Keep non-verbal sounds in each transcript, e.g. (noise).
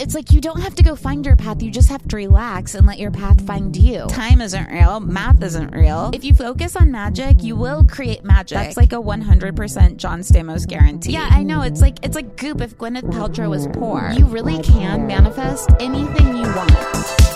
It's like you don't have to go find your path. You just have to relax and let your path find you. Time isn't real. Math isn't real. If you focus on magic, you will create magic. That's like a 100% John Stamos guarantee. Yeah, I know. It's like it's like goop if Gwyneth Paltrow was poor. You really can manifest anything you want.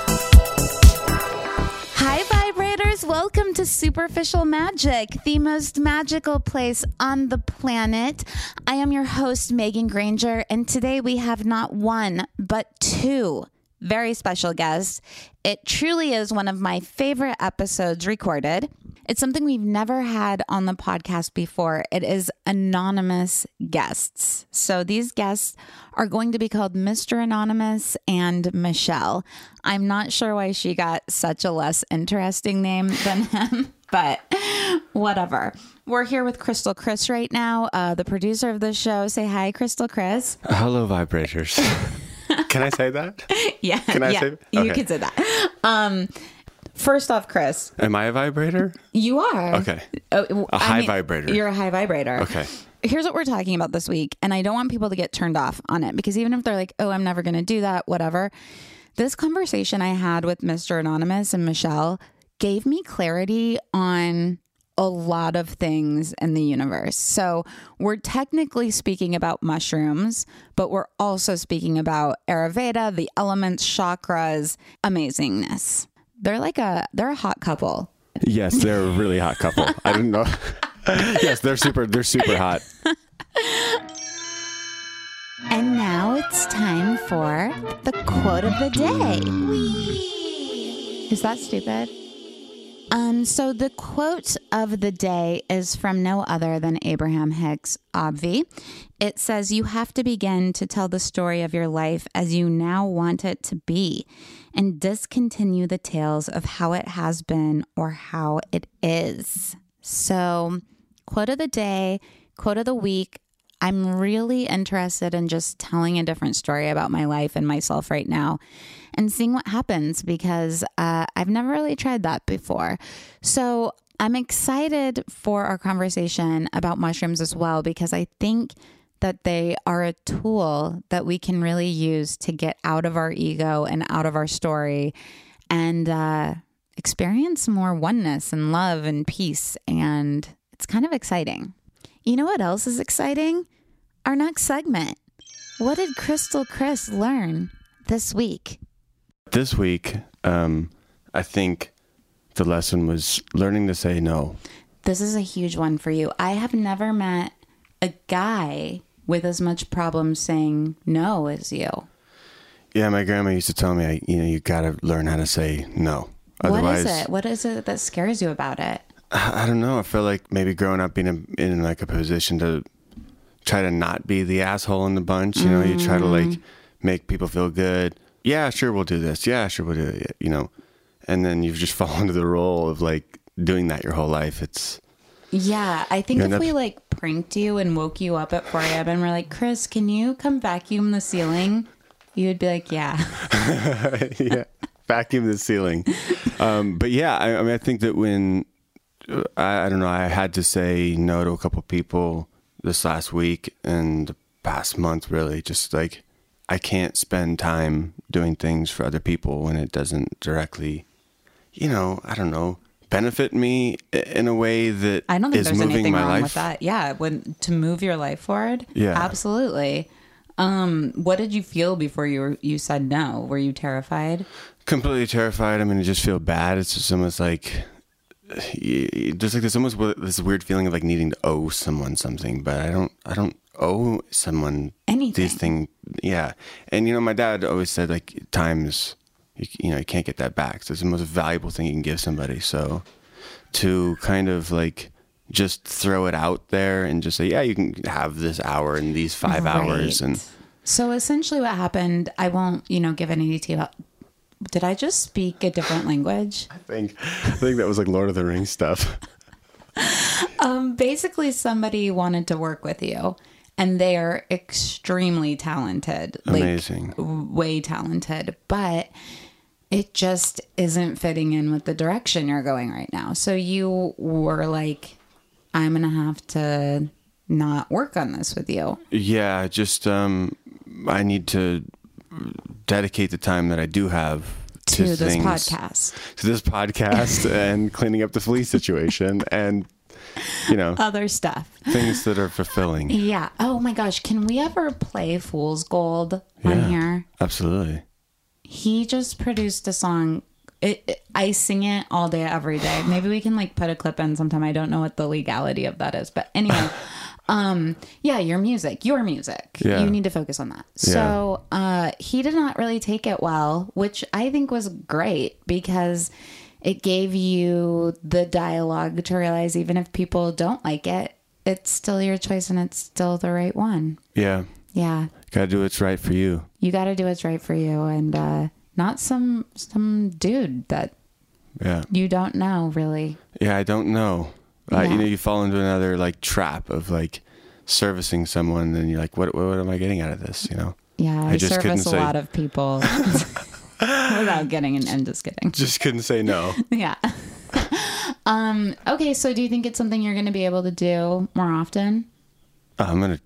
Welcome to Superficial Magic, the most magical place on the planet. I am your host, Megan Granger, and today we have not one, but two very special guest. It truly is one of my favorite episodes recorded. It's something we've never had on the podcast before. It is anonymous guests. So these guests are going to be called Mr. Anonymous and Michelle. I'm not sure why she got such a less interesting name than (laughs) him, but whatever. We're here with Crystal Chris right now, uh, the producer of the show. Say hi, Crystal Chris. Hello, vibrators. (laughs) Can I say that? (laughs) Yeah, Can I yeah, say- you can say that. Um, first off, Chris, Am I a vibrator? you are Okay. Oh, A I high mean, vibrator. You're a high vibrator. Okay. Here's what we're talking about this week, and I don't want people to get turned off on it because even if they're like, "Oh, I'm never going to do that," whatever. This conversation I had with Mr. Anonymous and Michelle gave me clarity on a lot of things in the universe. So, we're technically speaking about mushrooms, but we're also speaking about Ayurveda, the elements, chakras, amazingness. They're like a they're a hot couple. Yes, they're a really hot couple. I didn't know. (laughs) yes, they're super. They're super hot. And now it's time for the quote of the day. Is that stupid? Um, so the quote of the day is from no other than Abraham Hicks Obvi. It says, You have to begin to tell the story of your life as you now want it to be, and discontinue the tales of how it has been or how it is. So, quote of the day, quote of the week. I'm really interested in just telling a different story about my life and myself right now and seeing what happens because uh, I've never really tried that before. So I'm excited for our conversation about mushrooms as well because I think that they are a tool that we can really use to get out of our ego and out of our story and uh, experience more oneness and love and peace. And it's kind of exciting. You know what else is exciting? Our next segment. What did Crystal Chris learn this week? This week, um, I think the lesson was learning to say no. This is a huge one for you. I have never met a guy with as much problem saying no as you. Yeah, my grandma used to tell me, I, you know, you got to learn how to say no. what is it? What is it that scares you about it? I don't know. I feel like maybe growing up being in, in like a position to try to not be the asshole in the bunch. You know, you try to like make people feel good. Yeah, sure, we'll do this. Yeah, sure, we'll do it. You know, and then you've just (laughs) fallen into the role of like doing that your whole life. It's Yeah, I think if end we like pranked you and woke you up at 4 a.m. and we're like, Chris, can you come vacuum the ceiling? You would be like, yeah. (laughs) yeah, vacuum the ceiling. Um, but yeah, I, I mean, I think that when I, I don't know, I had to say no to a couple people this last week and the past month. Really, just like I can't spend time doing things for other people when it doesn't directly, you know, I don't know, benefit me in a way that I don't think is there's moving anything my wrong life. with that. Yeah, when to move your life forward. Yeah. absolutely. Um, what did you feel before you were, you said no? Were you terrified? completely terrified. I mean, I just feel bad. It's just almost like (sighs) there's like there's almost this weird feeling of like needing to owe someone something, but I don't. I don't owe someone Anything. these things. Yeah, and you know, my dad always said like times, you, you know, you can't get that back. So it's the most valuable thing you can give somebody. So to kind of like just throw it out there and just say, yeah, you can have this hour and these five hours and. So essentially, what happened? I won't, you know, give any detail. Did I just speak a different language? (laughs) I think I think that was like Lord of the Rings stuff. (laughs) Um, basically, somebody wanted to work with you, and they are extremely talented. Amazing. Like way talented, but it just isn't fitting in with the direction you're going right now. So you were like I'm going to have to not work on this with you. Yeah, just um, I need to dedicate the time that I do have To, to, this things, podcast. to this podcast, (laughs) and cleaning up the flea situation, and (laughs) you know Other stuff. things that are fulfilling. Yeah. Oh my gosh. Can we ever play Fool's Gold Yeah. on here? Absolutely. He just produced a song. It, it- I sing it all day, every day. (sighs) Maybe we can like put a clip in sometime. I don't know what the legality of that is, but anyway, (laughs) um, yeah, your music, your music. Yeah. You need to focus on that. So, uh, he did not really take it well, which I think was great because it gave you the dialogue to realize even if people don't like it, it's still your choice and it's still the right one. Yeah, Yeah. gotta do what's right for you. You got to do what's right for you and uh not some some dude that Yeah, you don't know really. yeah. I don't know. Uh, Yeah. you know, you fall into another like trap of like servicing someone, and you're like, what? What am I getting out of this? You know. Yeah, I, I just couldn't service a say- lot of people (laughs) without getting an end. Just kidding. Just couldn't say no. (laughs) Yeah. (laughs) um. Okay. So, do you think it's something you're going to be able to do more often? I'm gonna,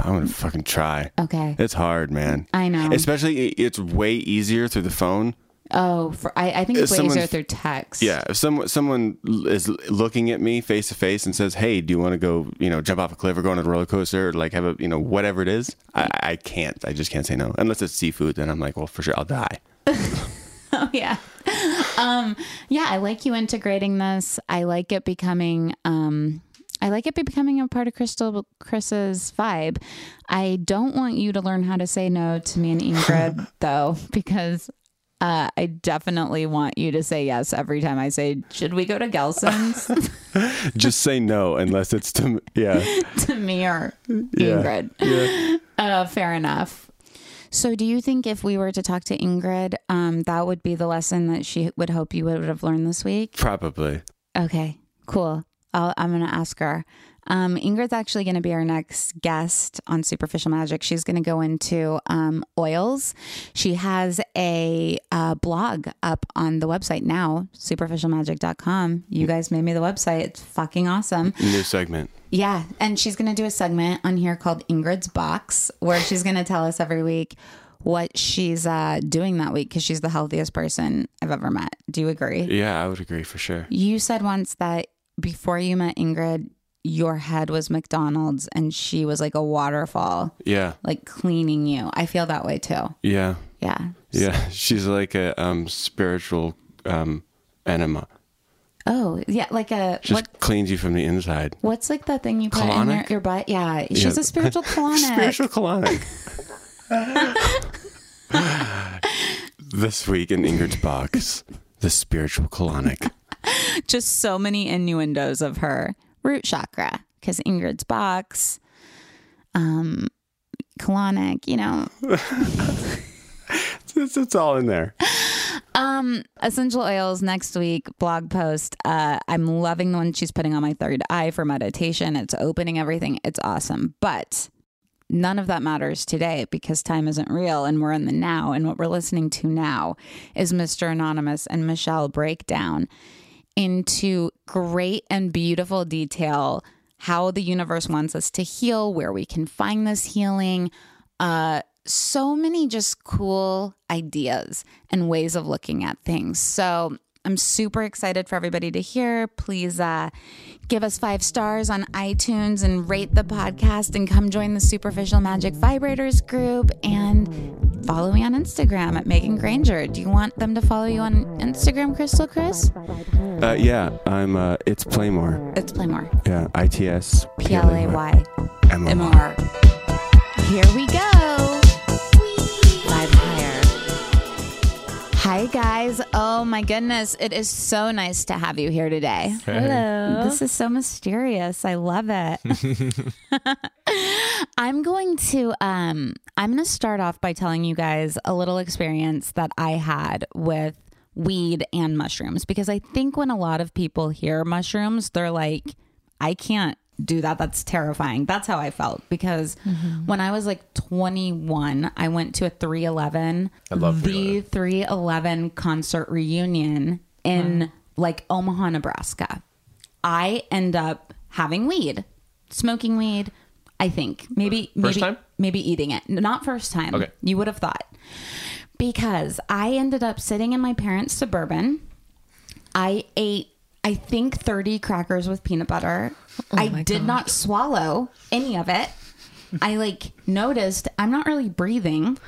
I'm gonna fucking try. Okay. It's hard, man. I know. Especially, it's way easier through the phone. Oh, for I, I think it's If way easier through text. Yeah, if someone someone is looking at me face to face and says, "Hey, do you want to go, you know, jump off a cliff or go on a roller coaster or like have a, you know, whatever it is," I, I can't. I just can't say no unless it's seafood. Then I'm like, well, for sure, I'll die. (laughs) Oh yeah. Um yeah, I like you integrating this. I like it becoming um I like it becoming a part of Crystal Chris's vibe. I don't want you to learn how to say no to me and Ingrid (laughs) though, because uh, I definitely want you to say yes every time I say, "Should we go to Gelson's?" (laughs) Just say no unless it's to yeah, to me or yeah, Ingrid. yeah. Uh, fair enough. So, do you think if we were to talk to Ingrid, um, that would be the lesson that she would hope you would have learned this week? Probably. Okay, cool. I'll, I'm going to ask her. Um, Ingrid's actually going to be our next guest on Superficial Magic. She's going to go into um, oils. She has a uh, blog up on the website now, superficialmagic.com. You guys made me the website. It's fucking awesome. New segment. Yeah. And she's going to do a segment on here called Ingrid's Box, where she's going to tell us every week what she's uh, doing that week because she's the healthiest person I've ever met. Do you agree? Yeah, I would agree for sure. You said once that before you met Ingrid, your head was McDonald's and she was like a waterfall, Yeah, like cleaning you. I feel that way too. yeah, Yeah. yeah. She's like a um spiritual um enema. Oh, yeah. Like a, Just what? cleans you from the inside. What's like the thing you put in your, your butt? Yeah. She's Yeah. a spiritual (laughs) colonic. Spiritual colonic. (laughs) this week in Ingrid's box, the spiritual colonic. (laughs) just so many innuendos of her root chakra because Ingrid's box, um, colonic, you know, It's, it's all in there. Um, essential oils next week blog post. Uh, I'm loving the one she's putting on my third eye for meditation. It's opening everything. It's awesome, but none of that matters today because time isn't real and we're in the now. And what we're listening to now is Mr. Anonymous and Michelle breakdown into great and beautiful detail how the universe wants us to heal, where we can find this healing. Uh, so many just cool ideas and ways of looking at things. So I'm super excited for everybody to hear. Please uh, give us five stars on iTunes and rate the podcast and come join the Superficial Magic Vibrators group and follow me on Instagram at Megan Granger. Do you want them to follow you on Instagram, Crystal Chris? Uh, yeah, I'm. Uh, it's Playmore. It's Playmore. Yeah, I T S P L A Y M O. R. Here we go. Hi, guys. Oh, my goodness. It is so nice to have you here today. Hello. This is so mysterious. I love it. (laughs) I'm going to um I'm going to start off by telling you guys a little experience that I had with weed and mushrooms because I think when a lot of people hear mushrooms, they're like I can't do that. That's terrifying. That's how I felt because mm-hmm. when I was like 21, I went to a 311. I love the 311 concert reunion in like Omaha, Nebraska. I end up having weed, smoking weed. I think maybe First maybe time? maybe eating it. Not first time. Okay. You would have thought because I ended up sitting in my parents' suburban. I ate, I think, 30 crackers with peanut butter. Oh I did God. not swallow any of it. I like noticed I'm not really breathing.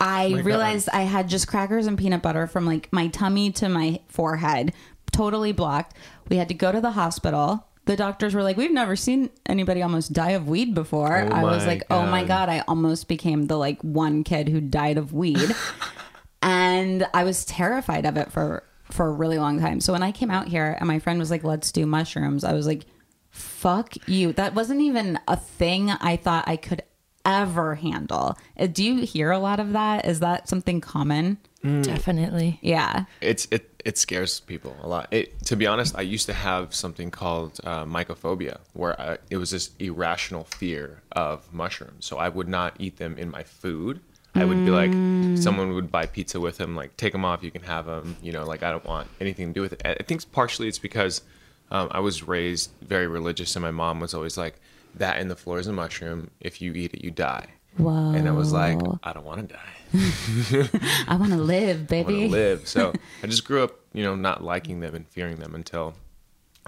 I realized I had just crackers and peanut butter from like my tummy to my forehead, totally blocked. We had to go to the hospital. The doctors were like, "We've never seen anybody almost die of weed before." Oh I was like, "Oh my God. god, I almost became the like one kid who died of weed." (laughs) and I was terrified of it for for a really long time. So when I came out here and my friend was like, "Let's do mushrooms," I was like, "Fuck you!" That wasn't even a thing I thought I could ever handle. Uh, Do you hear a lot of that? Is that something common? Definitely. Yeah. it's it it scares people a lot. It to be honest, I used to have something called uh, mycophobia, where I, it was this irrational fear of mushrooms. So I would not eat them in my food. I would be like, someone would buy pizza with him, like take them off, you can have them. You know, like I don't want anything to do with it. I think partially it's because um, I was raised very religious, and my mom was always like, that in the floor is a mushroom. If you eat it, you die. Whoa. And I was like, I don't want to die. (laughs) I want to live, (laughs) I want baby. to live. So (laughs) I just grew up, you know, not liking them and fearing them until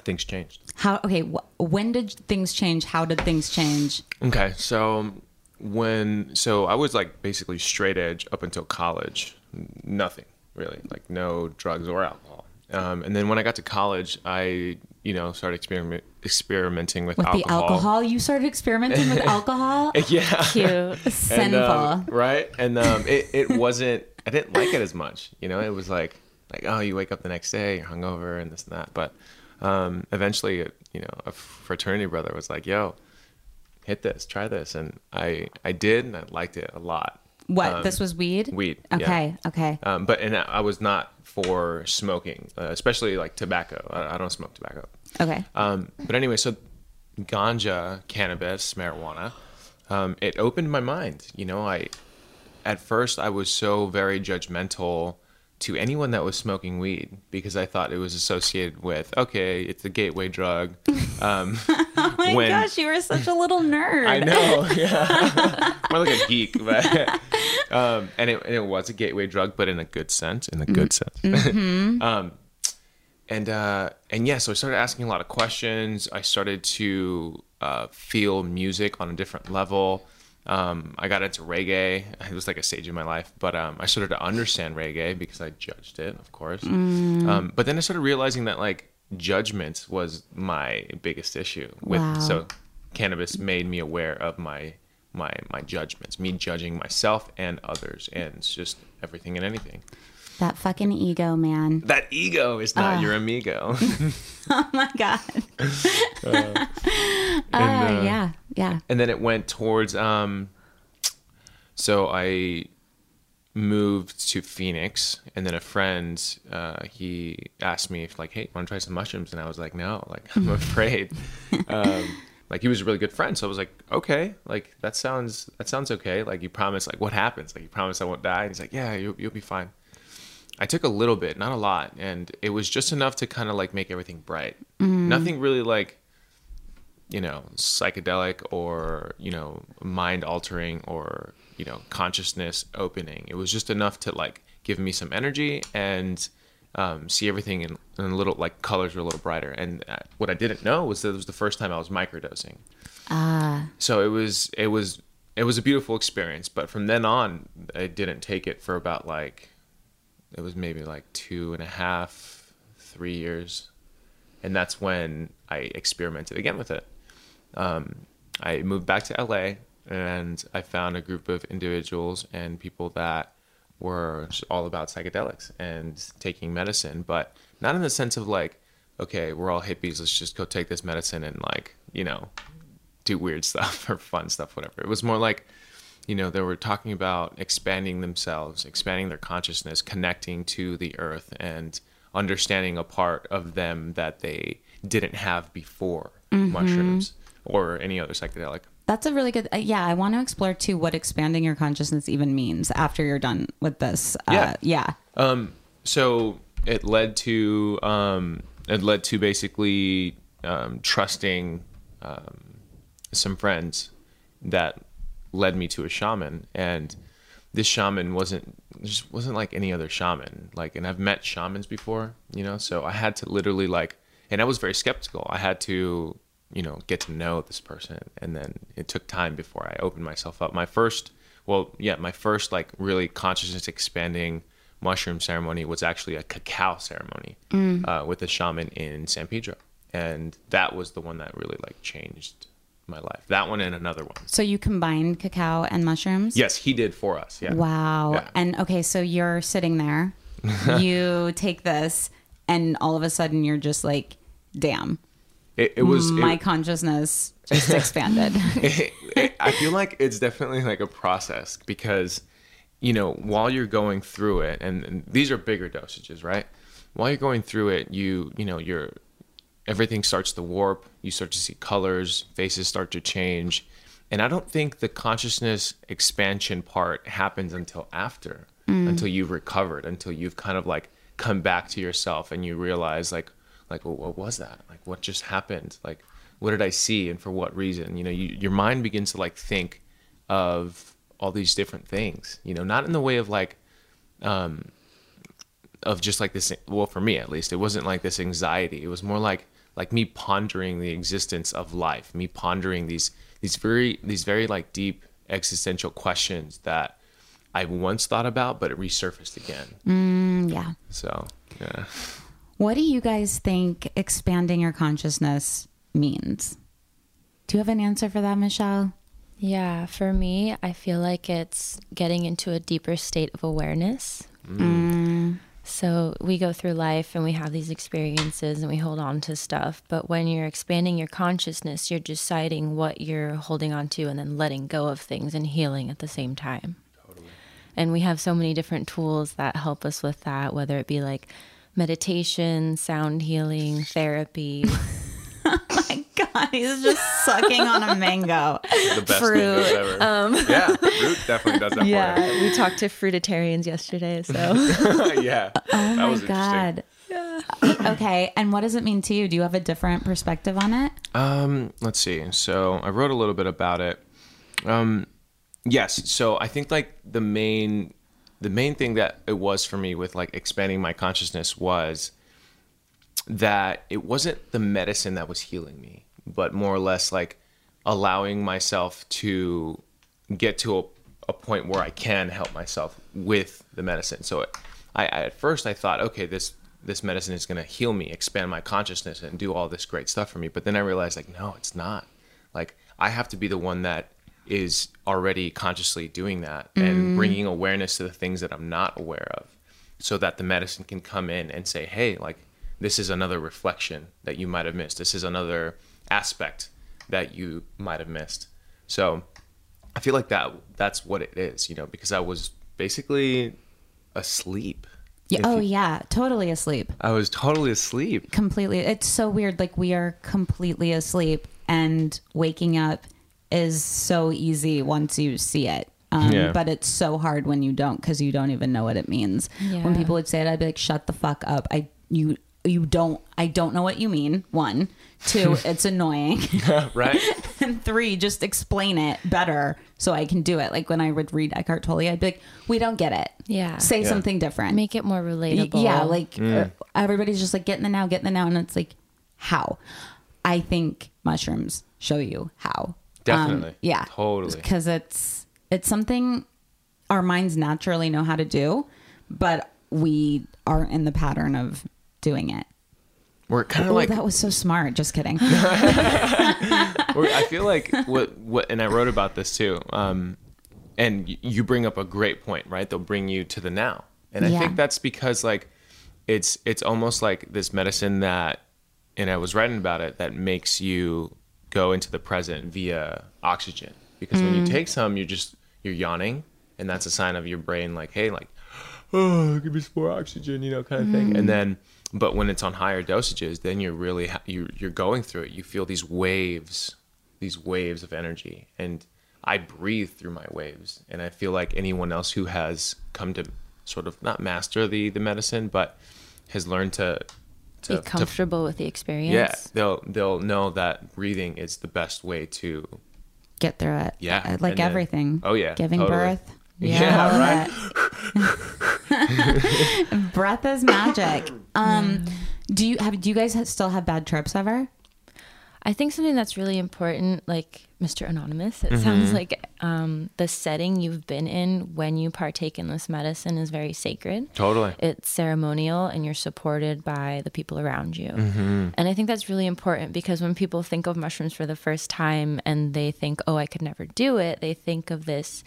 things changed. How? Okay. Wh- when did things change? How did things change? Okay, so when so I was like basically straight edge up until college, nothing really, like no drugs or alcohol. Um, and then when I got to college, I you know started experiment experimenting with, With alcohol. the alcohol, you started experimenting with (laughs) alcohol. (laughs) Yeah. Cute. Sinful. Um, right? And um, it, it wasn't, I didn't like it as much. You know, it was like, like, oh, you wake up the next day, you're hungover and this and that. But um, eventually, you know, a fraternity brother was like, yo, hit this, try this. And I, I did, and I liked it a lot. what? Um, this was weed. weed, yeah. Okay. Okay. Um, but, and I was not for smoking, uh, especially like tobacco. I, I don't smoke tobacco. Okay. Um, but anyway, so ganja, cannabis, marijuana, um, it opened my mind. You know, I at first I was so very judgmental to anyone that was smoking weed because I thought it was associated with okay, it's a gateway drug. (laughs) Um, (laughs) oh my when- gosh, you were such a little nerd. I know, (laughs) yeah, more like a geek, but um, and it, and it was a gateway drug, but in a good sense, in a good sense. um, and uh, and yeah, so I started asking a lot of questions. I started to uh, feel music on a different level. Um, I got into reggae. It was like a stage in my life, but um, I started to understand reggae because I judged it, of course. Um, but then I started realizing that like judgment was my biggest issue. With Wow. so cannabis made me aware of my my my judgments, me judging myself and others, and it's just everything and anything. That fucking ego, man. That ego is not your amigo. (laughs) Oh my god. (laughs) And, Uh, uh, yeah. Yeah. and then it went towards um so i moved to phoenix and then a friend uh he asked me if like hey want to try some mushrooms and i was like no like i'm (laughs) afraid um like he was a really good friend so i was like okay like that sounds that sounds okay like you promise like what happens like you promise i won't die and he's like yeah you'll, you'll be fine I took a little bit, not a lot, and it was just enough to kind of like make everything bright. Nothing really like, you know, psychedelic or you know, mind altering or you know, consciousness opening. It was just enough to like give me some energy and um, see everything in, in a little like colors were a little brighter. And uh, what I didn't know was that it was the first time I was microdosing. Ah. So it was it was it was a beautiful experience. But from then on, I didn't take it for about like it was maybe like two and a half, three years, and that's when I experimented again with it. Um, I moved back to LA, and I found a group of individuals and people that were all about psychedelics and taking medicine, but not in the sense of like, okay, we're all hippies, let's just go take this medicine and like, you know, do weird (laughs) stuff or fun stuff, whatever. It was more like, you know, they were talking about expanding themselves, expanding their consciousness, connecting to the earth, and understanding a part of them that they didn't have before mushrooms. or any other psychedelic. That's a really good. Uh, yeah, I want to explore too what expanding your consciousness even means after you're done with this. Uh, Yeah. yeah. so it led to um, it led to basically um, trusting um, some friends that led me to a shaman and this shaman wasn't just wasn't like any other shaman like and i've met shamans before you know so i had to literally like and i was very skeptical. I had to you know get to know this person and then it took time before i opened myself up. My first well yeah my first like really consciousness expanding mushroom ceremony was actually a cacao ceremony uh, with a shaman in san pedro and that was the one that really like changed my life that one and another one So you combined cacao and mushrooms. yes he did for us yeah Wow. Yeah. And okay, so you're sitting there, (laughs) you take this, and all of a sudden you're just like, damn, it, it was my it- consciousness just (laughs) expanded. it- I feel like it's definitely like a process because, you know, while you're going through it, and, and these are bigger dosages, right? While you're going through it, you you know, you're everything starts to warp. You start to see colors, faces start to change, and I don't think the consciousness expansion part happens until after, until you've recovered, until you've kind of like come back to yourself and you realize like like well, what was that? Like what just happened? Like what did I see and for what reason? You know, you, your mind begins to like think of all these different things. You know, not in the way of like um, of just like this. Well, for me at least, it wasn't like this anxiety. It was more like like me pondering the existence of life, me pondering these these very these very like deep existential questions that I once thought about, but it resurfaced again. Mm, yeah. So yeah. What do you guys think expanding your consciousness means? Do you have an answer for that, Michelle? Yeah, for me, I feel like it's getting into a deeper state of awareness. Mm. So we go through life and we have these experiences and we hold on to stuff. But when you're expanding your consciousness, you're deciding what you're holding on to and then letting go of things and healing at the same time. Totally. And we have so many different tools that help us with that, whether it be like meditation, sound healing, therapy. (laughs) (laughs) Oh my God, he's just sucking on a mango. The best Fruit. ever. Um, (laughs) yeah, fruit definitely does that yeah, we talked to fruitarians yesterday, so. (laughs) yeah. Oh that my was God. okay, and what does it mean to you? Do you have a different perspective on it? Um, let's see. So I wrote a little bit about it. Um, yes. So I think like the main, the main thing that it was for me with like expanding my consciousness was that it wasn't the medicine that was healing me, but more or less like allowing myself to get to a, a point where I can help myself with the medicine. So it, I, I at first I thought, okay, this this medicine is going to heal me, expand my consciousness, and do all this great stuff for me. But then I realized, like, no, it's not. Like, I have to be the one that is already consciously doing that and mm. bringing awareness to the things that I'm not aware of, so that the medicine can come in and say, hey, like, this is another reflection that you might have missed. This is another aspect that you might have missed. So I feel like that that's what it is, you know, because I was basically asleep. Yeah. Oh, you- yeah. Totally asleep. I was totally asleep. Completely. It's so weird. Like, we are completely asleep, and waking up is so easy once you see it. Um, Yeah. But it's so hard when you don't because you don't even know what it means. Yeah. When people would say it, I'd be like, "Shut the fuck up!" I you you don't. I don't know what you mean. One, two. (laughs) it's annoying. right? (laughs) and three, just explain it better so I can do it. Like when I would read Eckhart Tolle, I'd be like, "We don't get it. Yeah. say Yeah. something different. Make it more Y- relatable. Yeah, like uh, everybody's just like get in the now, get in the now, and it's like how. I think mushrooms show you how. Definitely. yeah, Totally. because it's it's something our minds naturally know how to do, but we aren't in the pattern of doing it. We're kind of like that was so smart. Just kidding. (laughs) (laughs) I feel like what what and I wrote about this too. Um, and you bring up a great point, right? They'll bring you to the now, and I Yeah. think that's because like it's it's almost like this medicine that, and I was writing about it that makes you go into the present via oxygen. Because when you take some, you're just you're yawning, and that's a sign of your brain like, hey, like, (gasps) oh, give me some more oxygen, you know, kind of thing. And then, but when it's on higher dosages, then you're really ha- you you're going through it. You feel these waves, these waves of energy, and I breathe through my waves. And I feel like anyone else who has come to sort of not master the the medicine, but has learned to to, Be to comfortable with the experience. yeah, they'll they'll know that breathing is the best way to Get through it. Yeah, Uh, Like and then- everything. oh, yeah, Giving totally. birth. Yeah, right. (laughs) Breath is magic. (laughs) Um, do you have? Do you guys still have bad trips ever? I think something that's really important, like Mr. Anonymous, it Mm-hmm. sounds like um, the setting you've been in when you partake in this medicine is very sacred. totally. It's ceremonial and you're supported by the people around you. Mm-hmm. And I think that's really important because when people think of mushrooms for the first time and they think, oh, I could never do it, they think of this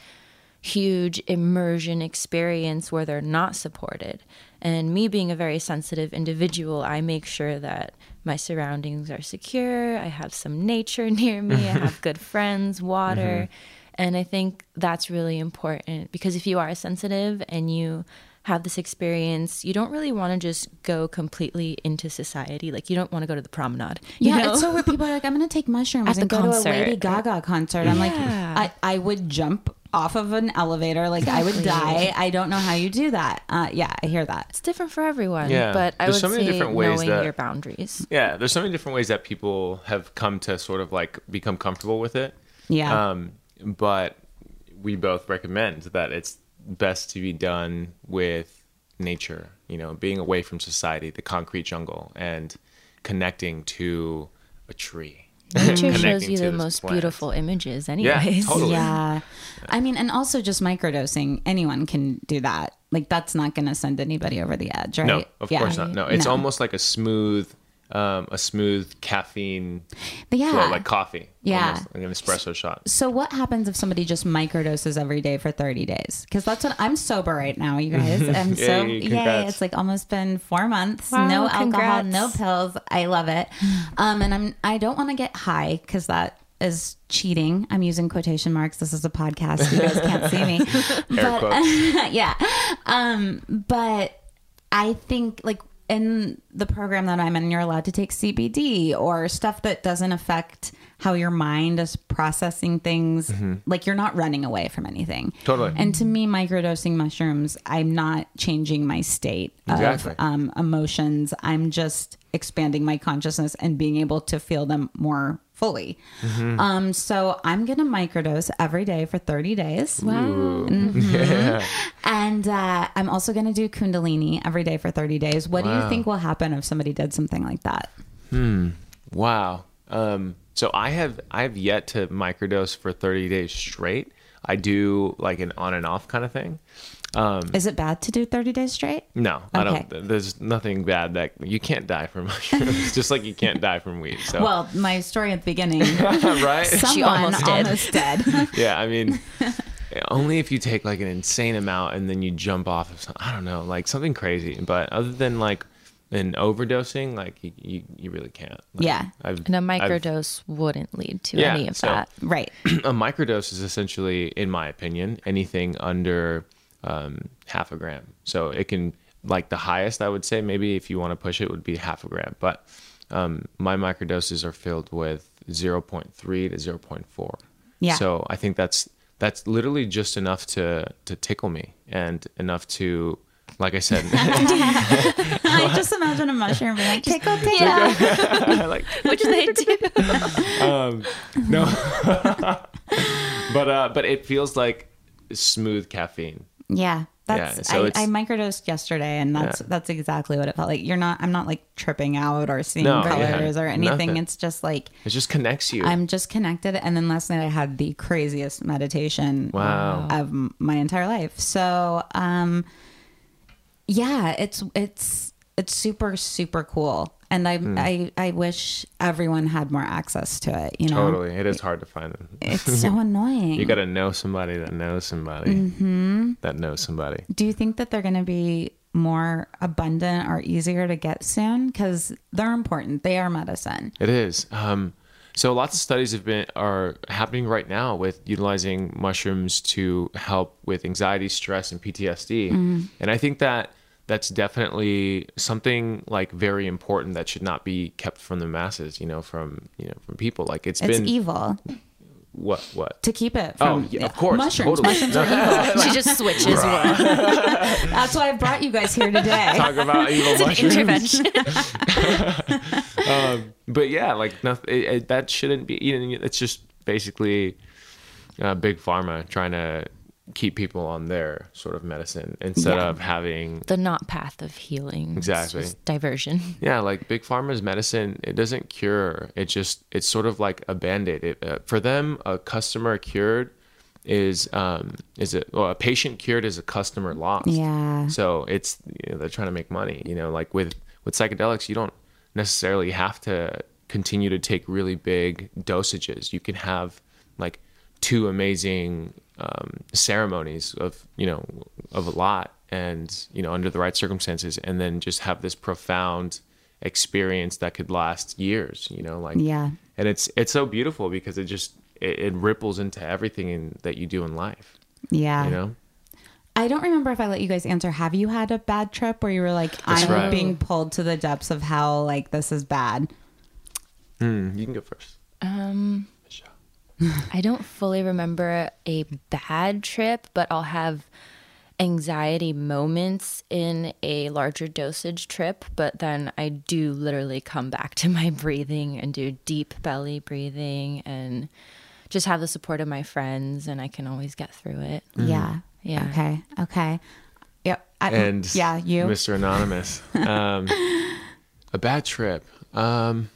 huge immersion experience where they're not supported. And me being a very sensitive individual, I make sure that my surroundings are secure. I have some nature (laughs) near me. I have good (laughs) friends, water. Mm-hmm. And I think that's really important because if you are sensitive and you have this experience, you don't really want to just go completely into society. Like you don't want to go to the promenade. you Yeah, know? it's so where people are like, I'm going to take mushrooms At the and go concert. to a Lady Gaga concert. I'm like, I, I would jump off of an elevator. Like, I would die. I don't know how you do that. Uh, yeah, I hear that. It's different for everyone. Yeah. But I There's would so many say different ways knowing that- your boundaries. Yeah, there's so many different ways that people have come to sort of like become comfortable with it. Yeah. Um, but we both recommend that it's best to be done with nature, you know, being away from society, the concrete jungle, and connecting to a tree. Nature mm. shows you the most plant. beautiful images, anyways. totally. (laughs) Yeah. I mean, and also just microdosing, anyone can do that. Like, that's not going to send anybody over the edge, right? No, of Yeah. course not. No, it's No. almost like a smooth, um, a smooth caffeine, But yeah. flow, like coffee. Yeah. almost like an espresso shot. So what happens if somebody just microdoses every day for 30 days? Because that's what I'm sober right now, you guys. (laughs) I'm so Yay, yay. congrats. It's like almost been four months. Wow, no alcohol, congrats. no pills. I love it. Um, and I'm I don't want to get high because that is cheating. I'm using quotation marks. This is a podcast. You guys can't see me. (laughs) Air quotes. (laughs) yeah. Um, but I think like in the program that I'm in, you're allowed to take CBD or stuff that doesn't affect how your mind is processing things. Like you're not running away from anything. Totally. And to me, microdosing mushrooms, I'm not changing my state Exactly. of um, emotions. I'm just expanding my consciousness and being able to feel them more fully. Mm-hmm. Um, so I'm gonna microdose every day for 30 days. Wow. Yeah. And uh, I'm also going to do Kundalini every day for 30 days. What do you think will happen if somebody did something like that? Hmm. Wow. Um, so I have I have yet to microdose for 30 days straight. I do like an on and off kind of thing. Um, Is it bad to do 30 days straight? no, I don't. There's nothing bad that you can't die from (laughs) mushrooms, just like you can't die from weed. So Well, my story at the beginning, (laughs) right? someone almost almost, did. dead. (laughs) yeah, I mean, only if you take like an insane amount and then you jump off of something. I don't know, like something crazy. But other than like an overdosing, like you, you, you really can't. Like, Yeah. I've, And a I've- microdose wouldn't lead to Yeah, any of so- that. right. (clears throat) a microdose is essentially, in my opinion, anything under um, half a gram. So it can, like the highest I would say, maybe if you want to push it, would be half a gram. But um, my microdoses are filled with 0.3 to 0.4. Yeah. So I think that's that's literally just enough to to tickle me and enough to, like I said, (laughs) I just imagine a mushroom being like, tickle, tickle. (laughs) like Which they (laughs) do. no. but uh, but it feels like smooth caffeine. Yeah. That's Yeah, so I, I microdosed yesterday and that's Yeah. that's exactly what it felt like. You're not I'm not like tripping out or seeing No, yeah, colors or anything. nothing. It's just like It just connects you. I'm just connected. And then last night I had the craziest meditation Wow. of my entire life. So, um, yeah, it's it's it's super super cool, and I Hmm. I I wish everyone had more access to it. You know, Totally. It is hard to find them. it's so (laughs) annoying. You got to know somebody that knows somebody Mm-hmm. that knows somebody. Do you think that they're going to be more abundant or easier to get soon? Because they're important. They are medicine. It is. Um, so lots of studies have been are happening right now with utilizing mushrooms to help with anxiety, stress, and PTSD. And I think that that's definitely something like very important that should not be kept from the masses. You know, from you know from people. Like it's, It's been evil what what. to keep it Oh, yeah, of course, mushrooms. totally. Mushrooms are evil. (laughs) she just switches one. (laughs) That's why I brought you guys here today. (laughs) Talk about evil It's an mushrooms. intervention. but yeah, like nothing. It, it, that shouldn't be. You know, it's just basically uh, big pharma trying to keep people on their sort of medicine instead Yeah. of having the not path of healing. Exactly. diversion. (laughs) yeah like big pharma's medicine it doesn't cure it just it's sort of like a band-aid it, uh, for them a customer cured is um is it well a patient cured is a customer lost Yeah. so it's you know, they're trying to make money you know like with with psychedelics you don't necessarily have to continue to take really big dosages you can have like two amazing um, ceremonies of you know of a lot and you know under the right circumstances and then just have this profound experience that could last years you know like Yeah. and it's it's so beautiful because it just it, it ripples into everything in, that you do in life Yeah. you know I don't remember if I let you guys answer. Have you had a bad trip where you were like, I'm right. being pulled to the depths of hell, like this is bad? Mm, you can go first Um, Michelle. I don't fully remember a bad trip, but I'll have anxiety moments in a larger dosage trip. But then I do literally come back to my breathing and do deep belly breathing and just have the support of my friends, and I can always get through it. Yeah. Yeah. Okay. Okay. Yep. I, and yeah, you. mr anonymous (laughs) um a bad trip um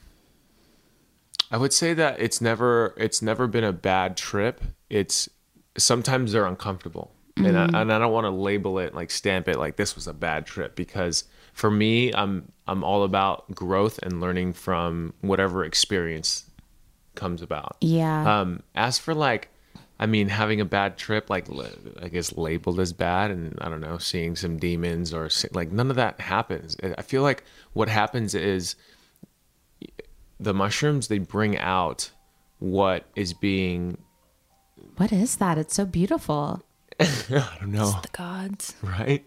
i would say that it's never it's never been a bad trip it's sometimes they're uncomfortable and, I, and i don't want to label it like stamp it like this was a bad trip because for me i'm i'm all about growth and learning from whatever experience comes about Yeah. um, as for like, I mean, having a bad trip, like I guess labeled as bad, and I don't know, seeing some demons or like none of that happens. I feel like what happens is the mushrooms they bring out what is being what is that? It's so beautiful. (laughs) I don't know The gods. right.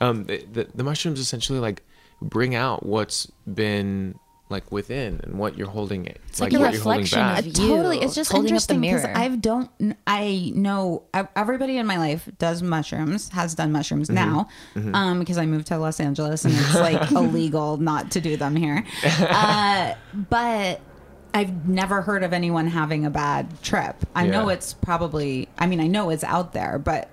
Um, the, the the mushrooms essentially like bring out what's been like within and what you're holding it. It's like a what you're holding reflection back. of you. totally. It's just holding up the interesting because mirror. I don't. I know everybody in my life does mushrooms, has done mushrooms now, um, because I moved to Los Angeles and it's like (laughs) illegal not to do them here. Uh, but I've never heard of anyone having a bad trip. I know it's probably. I mean, I know it's out there, but.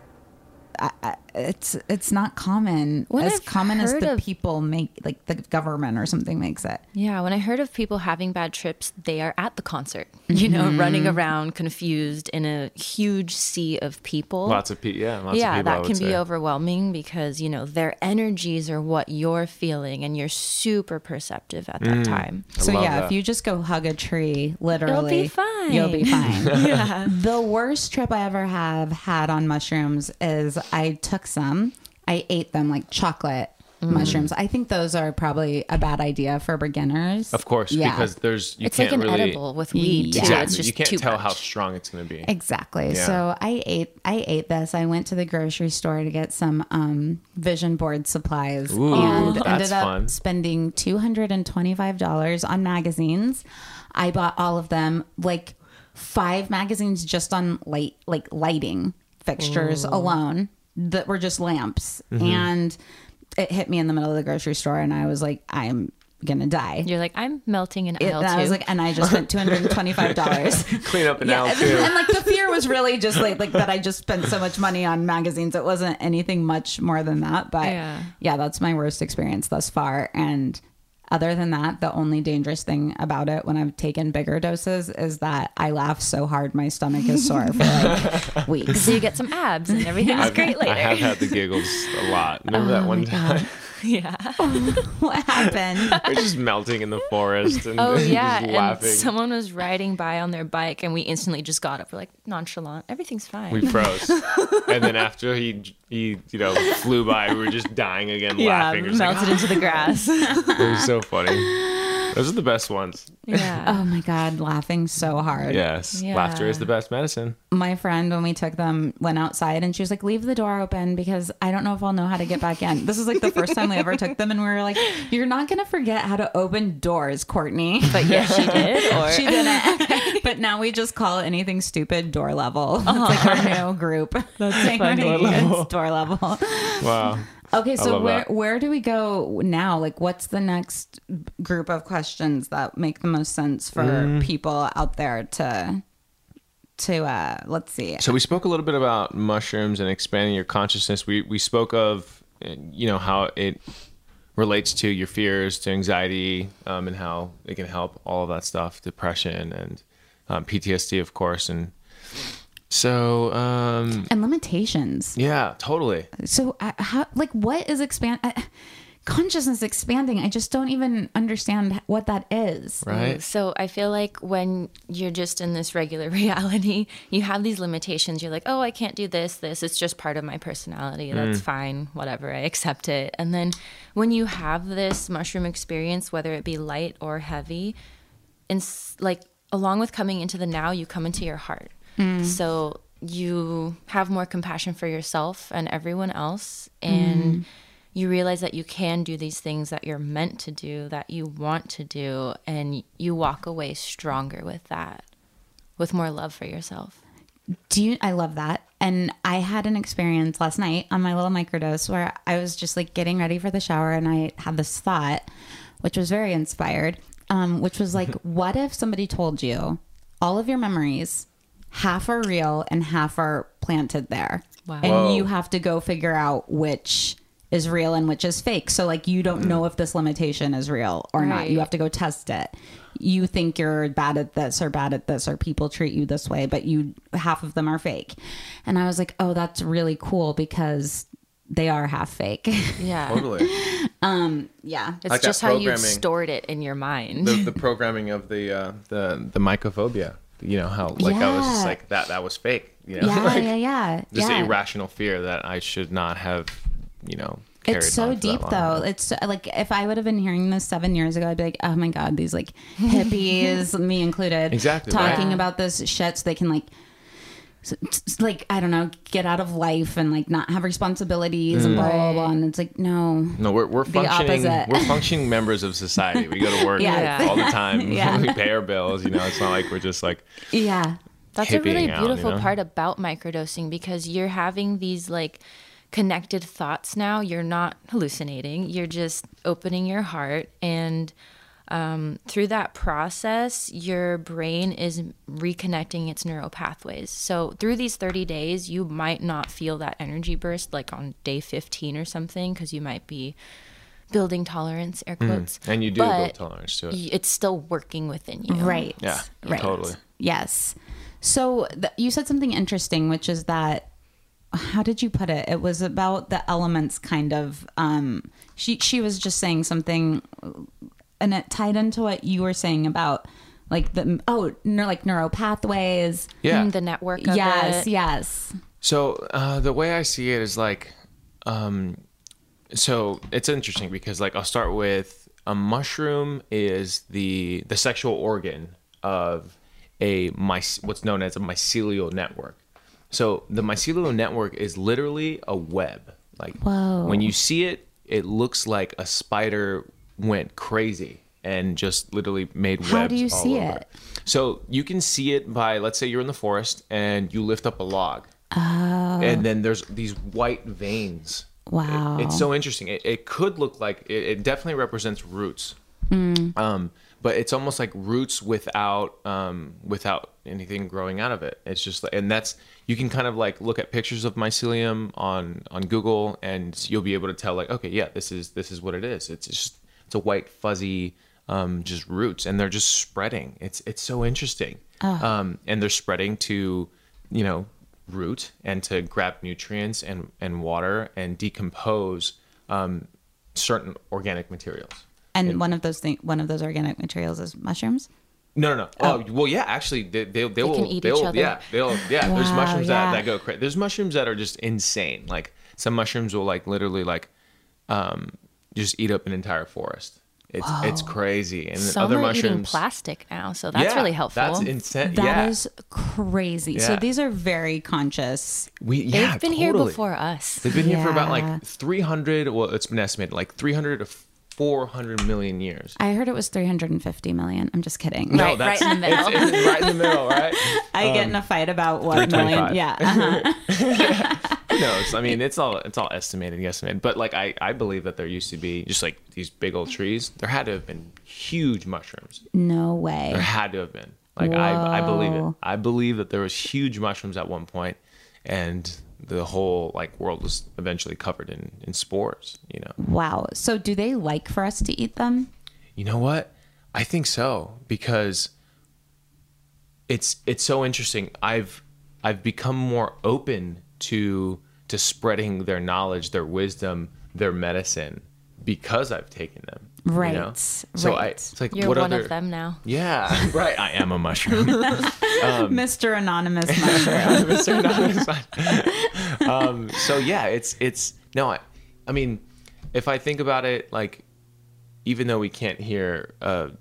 I, I, it's it's not common What as I've common as the of- people make like the government or something makes it. Yeah, when I heard of people having bad trips, they are at the concert, (laughs) you know, mm-hmm. running around confused in a huge sea of people. Lots of people, yeah, lots yeah, of people. I that would can be overwhelming because, you know, their energies are what you're feeling and you're super perceptive at that mm. time. I So yeah, that. if you just go hug a tree, literally, you'll be fine. You'll be fine. (laughs) yeah. The worst trip I ever have had on mushrooms is I took some, I ate them like chocolate Mm. mushrooms. I think those are probably a bad idea for beginners. Of course, Yeah. because there's you it's like can't an really edible with weed, too. Yeah. It's just you can't too tell how strong it's going to be. Exactly. Yeah. So I ate I ate this. I went to the grocery store to get some um, vision board supplies Ooh, and that's ended up fun. spending two hundred and twenty five dollars on magazines. I bought all of them, like five magazines just on light like lighting fixtures alone that were just lamps. Mm-hmm. And it hit me in the middle of the grocery store and I was like, I'm gonna die. You're like, I'm melting in It- aisle and I was like, and I just spent two hundred and twenty five dollars. (laughs) Clean up an Yeah, L and, too. and like the fear was really just like like that I just spent so much money on magazines. It wasn't anything much more than that, but Yeah. yeah, that's my worst experience thus far. And other than that, the only dangerous thing about it when I've taken bigger doses is that I laugh so hard my stomach is sore for like (laughs) weeks. so you get some abs and everything's I've- great later. I have had the giggles a lot. Remember oh that one time? (laughs) yeah. (laughs) what happened? We're just melting in the forest and Oh (laughs) just yeah, and someone was riding by on their bike, and we instantly just got up. We're like nonchalant, everything's fine. we froze, and then after he he you know flew by, we were just dying again, yeah, laughing. It was like, melted into the grass. it was so funny. Those are the best ones. Yeah. Oh my God, laughing so hard. Yes. Yeah. Laughter is the best medicine. My friend, when we took them, went outside and she was like, leave the door open because I don't know if I'll know how to get back in. This is like the first time we ever took them. And we were like, you're not going to forget how to open doors, Courtney. (laughs) But yeah, she did. (laughs) Or She didn't. (laughs) but now we just call anything stupid door level. It's like our uh-huh. new group. That's fun. door level. door level. Wow. Okay, so where that. where do we go now? Like, what's the next group of questions that make the most sense for Mm. people out there to to uh let's see. So we spoke a little bit about mushrooms and expanding your consciousness. We we spoke of you know how it relates to your fears, to anxiety, um, and how it can help all of that stuff, depression and um, PTSD, of course. And so um, and limitations. yeah, totally. So uh, how like what is expand uh, consciousness expanding? I just don't even understand what that is. Right. So I feel like when you're just in this regular (laughs) reality, you have these limitations. You're like, oh, I can't do this, this. It's just part of my personality. That's fine. Whatever. I accept it. And then when you have this mushroom experience, whether it be light or heavy, and like along with coming into the now, you come into your heart. So you have more compassion for yourself and everyone else. And you realize that you can do these things that you're meant to do, that you want to do, and you walk away stronger with that, with more love for yourself. Do you? I love that. And I had an experience last night on my little microdose where I was just like getting ready for the shower and I had this thought, which was very inspired, um, which was like, (laughs) what if somebody told you all of your memories, half are real and half are planted there? Wow. And Whoa. you have to go figure out which is real and which is fake. So like you don't know if this limitation is real or not. You have to go test it. You think you're bad at this or bad at this or people treat you this way, but you half of them are fake. And I was like, "Oh, that's really cool because they are half fake." Yeah. (laughs) Totally. yeah. It's Like just how you stored it in your mind. the, the programming of the uh, the the mycophobia. You know how like I was just like that that was fake. You know, Yeah, (laughs) like, yeah, yeah. just yeah. irrational fear that I should not have. You know, carried It's so on for that deep though. It's like if I would have been hearing this seven years ago, I'd be like, oh my god, these like hippies, (laughs) me included, Exactly, talking right. about this shit so they can like, s- s- like I don't know, get out of life and like not have responsibilities and mm. blah blah blah. And it's like, no, No, we're we're functioning we're functioning members of society. We go to work (laughs) Yeah. all the time. (laughs) Yeah. (laughs) we pay our bills. You know, it's not like we're just like yeah, That's a really hippieing out, beautiful you know? part about microdosing because you're having these like connected thoughts now. You're not hallucinating. You're just opening your heart and um, through that process, your brain is reconnecting its neural pathways. So through these 30 days, you might not feel that energy burst like on day 15 or something because you might be building tolerance, air quotes. and you do build tolerance to it. It's still working within you. right, Yeah, right, totally. yes. So th- you said something interesting, which is that how did you put it? It was about the elements, kind of. Um, she she was just saying something, and it tied into what you were saying about like the oh, neuro, like neural pathways. Yeah. Mm, The network of yes, it. yes. So uh, the way I see it is like, um, so it's interesting because like I'll start with a mushroom is the the sexual organ of a my what's known as a mycelial network. So the mycelial network is literally a web. Like Whoa. when you see it, it looks like a spider went crazy and just literally made webs. How do you all see over it? So you can see it by let's say you're in the forest and you lift up a log. And then there's these white veins. Wow. It- it's so interesting. It, it could look like it, it definitely represents roots. Mm. Um, but it's almost like roots without um, without anything growing out of it. It's just like, and that's you can kind of like look at pictures of mycelium on on Google, and you'll be able to tell like, okay, yeah, this is this is what it is. It's just it's a white fuzzy um, just roots, and they're just spreading. It's it's so interesting, um, and they're spreading to you know root and to grab nutrients and and water and decompose um, certain organic materials. And one of those thing, one of those organic materials is mushrooms. No, no, no. Oh, well, yeah. Actually, they they, they, will. can eat they each other. Yeah, they'll. Yeah, there's mushrooms yeah. that, that go crazy. There's mushrooms that are just insane. Like some mushrooms will like literally like, um, just eat up an entire forest. It's it's crazy. And Some other are eating mushrooms. plastic now, so that's Yeah, really helpful. That's insane. That is yeah. crazy. So these are very conscious. we yeah, They've yeah, been here before us. They've been here for about like 300. Well, it's been estimated like 300 to 400 million years. I heard it was 350 million. I'm just kidding. No, Right- that's right in the middle. (laughs) It's, it's right in the middle, right? (laughs) I get in a fight about what million. Yeah. uh-huh. (laughs) Who knows? I mean, it's all it's all estimated, guesstimated. But like, I I believe that there used to be just like these big old trees. There had to have been huge mushrooms. No way. There had to have been. Like I I believe it. I believe that there was huge mushrooms at one point, and the whole like world was eventually covered in in spores. You know. Wow. So do they like for us to eat them? You know what? I think so because it's it's so interesting. I've I've become more open to to spreading their knowledge, their wisdom, their medicine because I've taken them. you Right, know? So I right. it's like You're what one other of them now. Yeah, (laughs) right. I am a mushroom. (laughs) Mr. (laughs) Anonymous mushroom. Mr. Anonymous. um, so yeah, it's it's no, I, I mean, if I think about it, like, even though we can't hear a,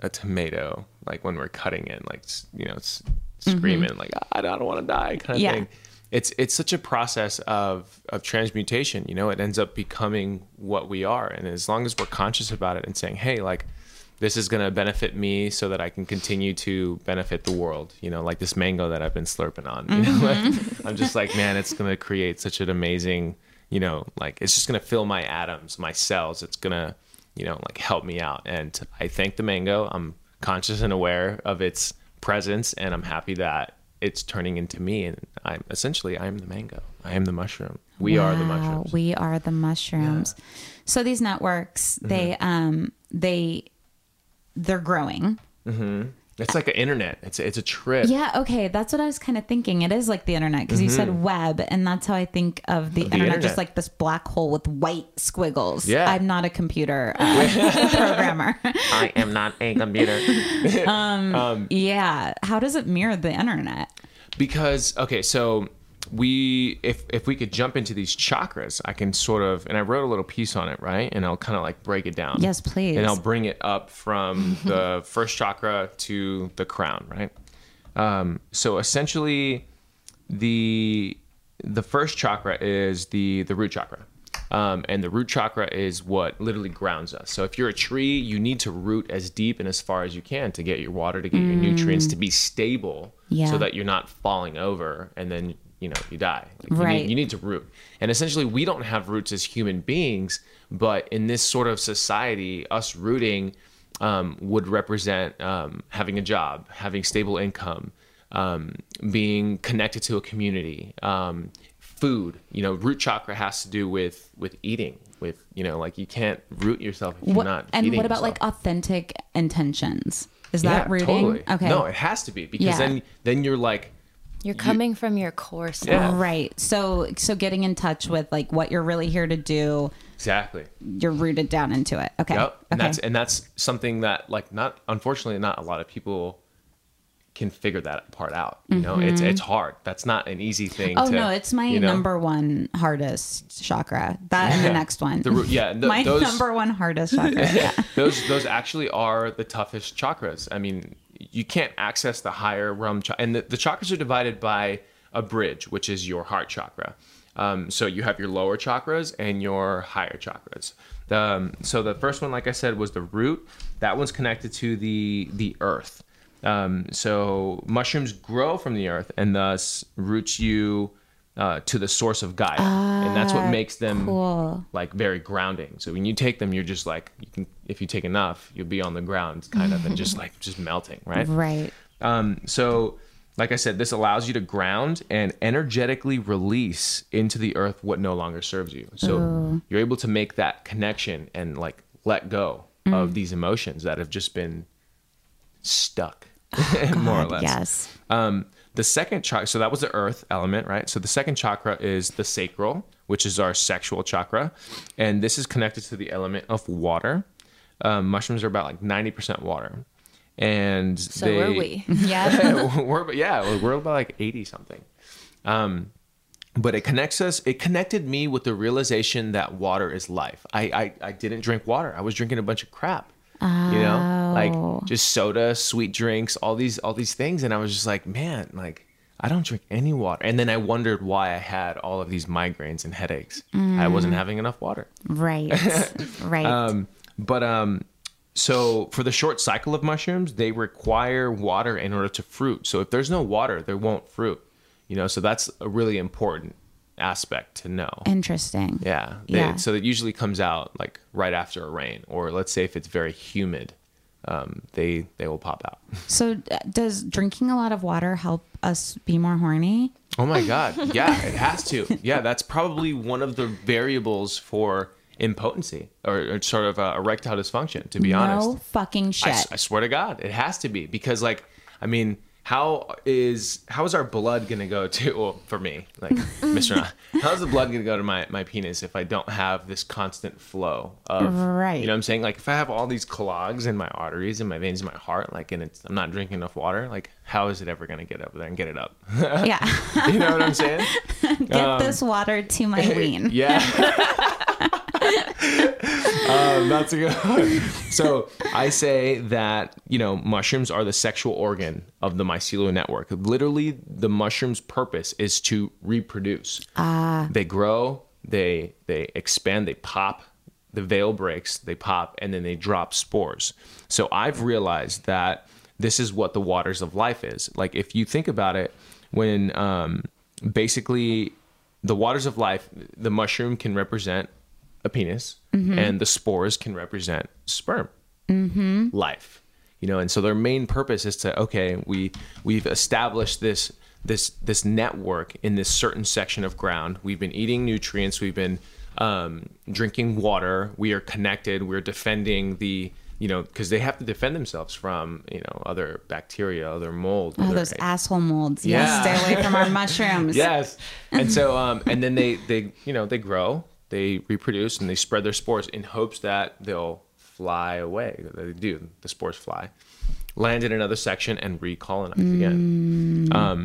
a tomato, like when we're cutting it, like you know, it's screaming like I don't want to die, kind of Yeah. thing. It's it's such a process of of transmutation. You know, it ends up becoming what we are, and as long as we're conscious about it and saying, hey, like this is going to benefit me so that I can continue to benefit the world. You know, like this mango that I've been slurping on. You know, mm-hmm. like, (laughs) I'm just like, man, it's going to create such an amazing, you know, like it's just going to fill my atoms, my cells. It's going to, you know, like help me out. And I thank the mango. I'm conscious and aware of its presence, and I'm happy that it's turning into me. And I'm essentially, I am the mango. I am the mushroom. We are the mushrooms. We are the mushrooms. So these networks, Mm-hmm. they um they they're growing. It's like an internet. It's it's a trip. Yeah, okay, that's what I was kind of thinking. It is like the internet because you said web, and that's how I think of the, Mm-hmm. the internet, internet. just like this black hole with white squiggles. Yeah. I'm not a computer (laughs) uh, programmer. (laughs) I am not a computer. (laughs) yeah, how does it mirror the internet? because okay so we if if we could jump into these chakras i can sort of and i wrote a little piece on it right? And i'll kind of like break it down. Yes, please. and i'll bring it up from (laughs) the first chakra to the crown right? Um, so essentially the the first chakra is the the root chakra. Um, and the root chakra is what literally grounds us. So if you're a tree you need to root as deep and as far as you can to get your water to get your nutrients to be stable Yeah. so that you're not falling over and then you know you die Like, you, need, you need to root and essentially we don't have roots as human beings but in this sort of society us rooting um, would represent um, having a job having stable income um, being connected to a community um, food you know root chakra has to do with with eating with you know like you can't root yourself if you're What, not and what about yourself. like authentic intentions? Is that rooting? totally. Okay. no it has to be because Yeah. then then you're like You're coming from your core self. Yeah. Right. So so getting in touch with like what you're really here to do, exactly you're rooted down into it. Okay. Yep. And okay. that's and that's something that like not unfortunately not a lot of people can figure that part out. You know, it's it's hard. That's not an easy thing Mm-hmm. Oh to no, it's my you know? number one hardest chakra. That and the next one. The root- yeah, th- (laughs) my those- number one hardest chakra. (laughs) Yeah. those those actually are the toughest chakras. I mean, you can't access the higher realm, cha- and the, the chakras are divided by a bridge, which is your heart chakra. Um, so you have your lower chakras and your higher chakras. The, um, so the first one, like I said, was the root. That one's connected to the the earth. Um, so mushrooms grow from the earth and thus roots you uh, to the source of Gaia, and that's what makes them cool. like very grounding. So when you take them, you're just like you can if you take enough, you'll be on the ground kind of and just like just melting, (laughs) right? Right. Um, so like I said, this allows you to ground and energetically release into the earth what no longer serves you. So you're able to make that connection and like let go Mm. of these emotions that have just been stuck, (laughs) more or God, less. Yes. Um, the second chakra, so that was the earth element, right? So the second chakra is the sacral, which is our sexual chakra. And this is connected to the element of water. Um, mushrooms are about like 90% water. And So they, are we. (laughs) (laughs) (laughs) Yeah. we're, yeah, we're about like 80 something. Um, but it connects us, it connected me with the realization that water is life. I, I, I didn't drink water. I was drinking a bunch of crap. You know, Oh. like just soda, sweet drinks, all these all these things, and I was just like, man, like I don't drink any water. And then I wondered why I had all of these migraines and headaches. I Mm. wasn't having enough water. Right. (laughs) right. Um, but um, so for the short cycle of mushrooms, they require water in order to fruit. So if there's no water, there won't fruit. You know, so that's a really important aspect to know. Interesting. Yeah. They, Yeah. So it usually comes out like right after a rain, or let's say if it's very humid, um, they they will pop out. (laughs) So, uh, does drinking a lot of water help us be more horny? Oh my god. (laughs) Yeah, it has to. Yeah, that's probably one of the variables for impotency or, or sort of uh, erectile dysfunction. To be honest. No fucking I, shit. s- I swear to God, it has to be because, like, I mean, how is how is our blood gonna go to? (laughs) Well, for me, like, (laughs) Na- how's the blood gonna go to my my penis if I don't have this constant flow of, Right. You know what I'm saying? Like, if I have all these clogs in my arteries and my veins in my heart, like, and it's I'm not drinking enough water, like, how is it ever gonna get up there and get it up? yeah. (laughs) you know what I'm saying? Get this water to my ween. Um, Yeah. Um, that's a good one. So I say that, you know, mushrooms are the sexual organ of the mycelial network. Literally, the mushroom's purpose is to reproduce. Ah. They grow, they they expand, they pop, the veil breaks, they pop, and then they drop spores. So I've realized that this is what the waters of life is. Like if you think about it, when um, basically the waters of life, the mushroom can represent a penis, and the spores can represent sperm life. You know, and so their main purpose is to okay, we we've established this this this network in this certain section of ground. We've been eating nutrients. We've been um, drinking water. We are connected. We're defending the you know because they have to defend themselves from you know other bacteria, other mold. Oh, other- those asshole molds. Yeah. Yes, stay away from our (laughs) mushrooms. yes and so um and then they they you know they grow they reproduce and they spread their spores in hopes that they'll fly away they do the spores fly land in another section and recolonize again. Um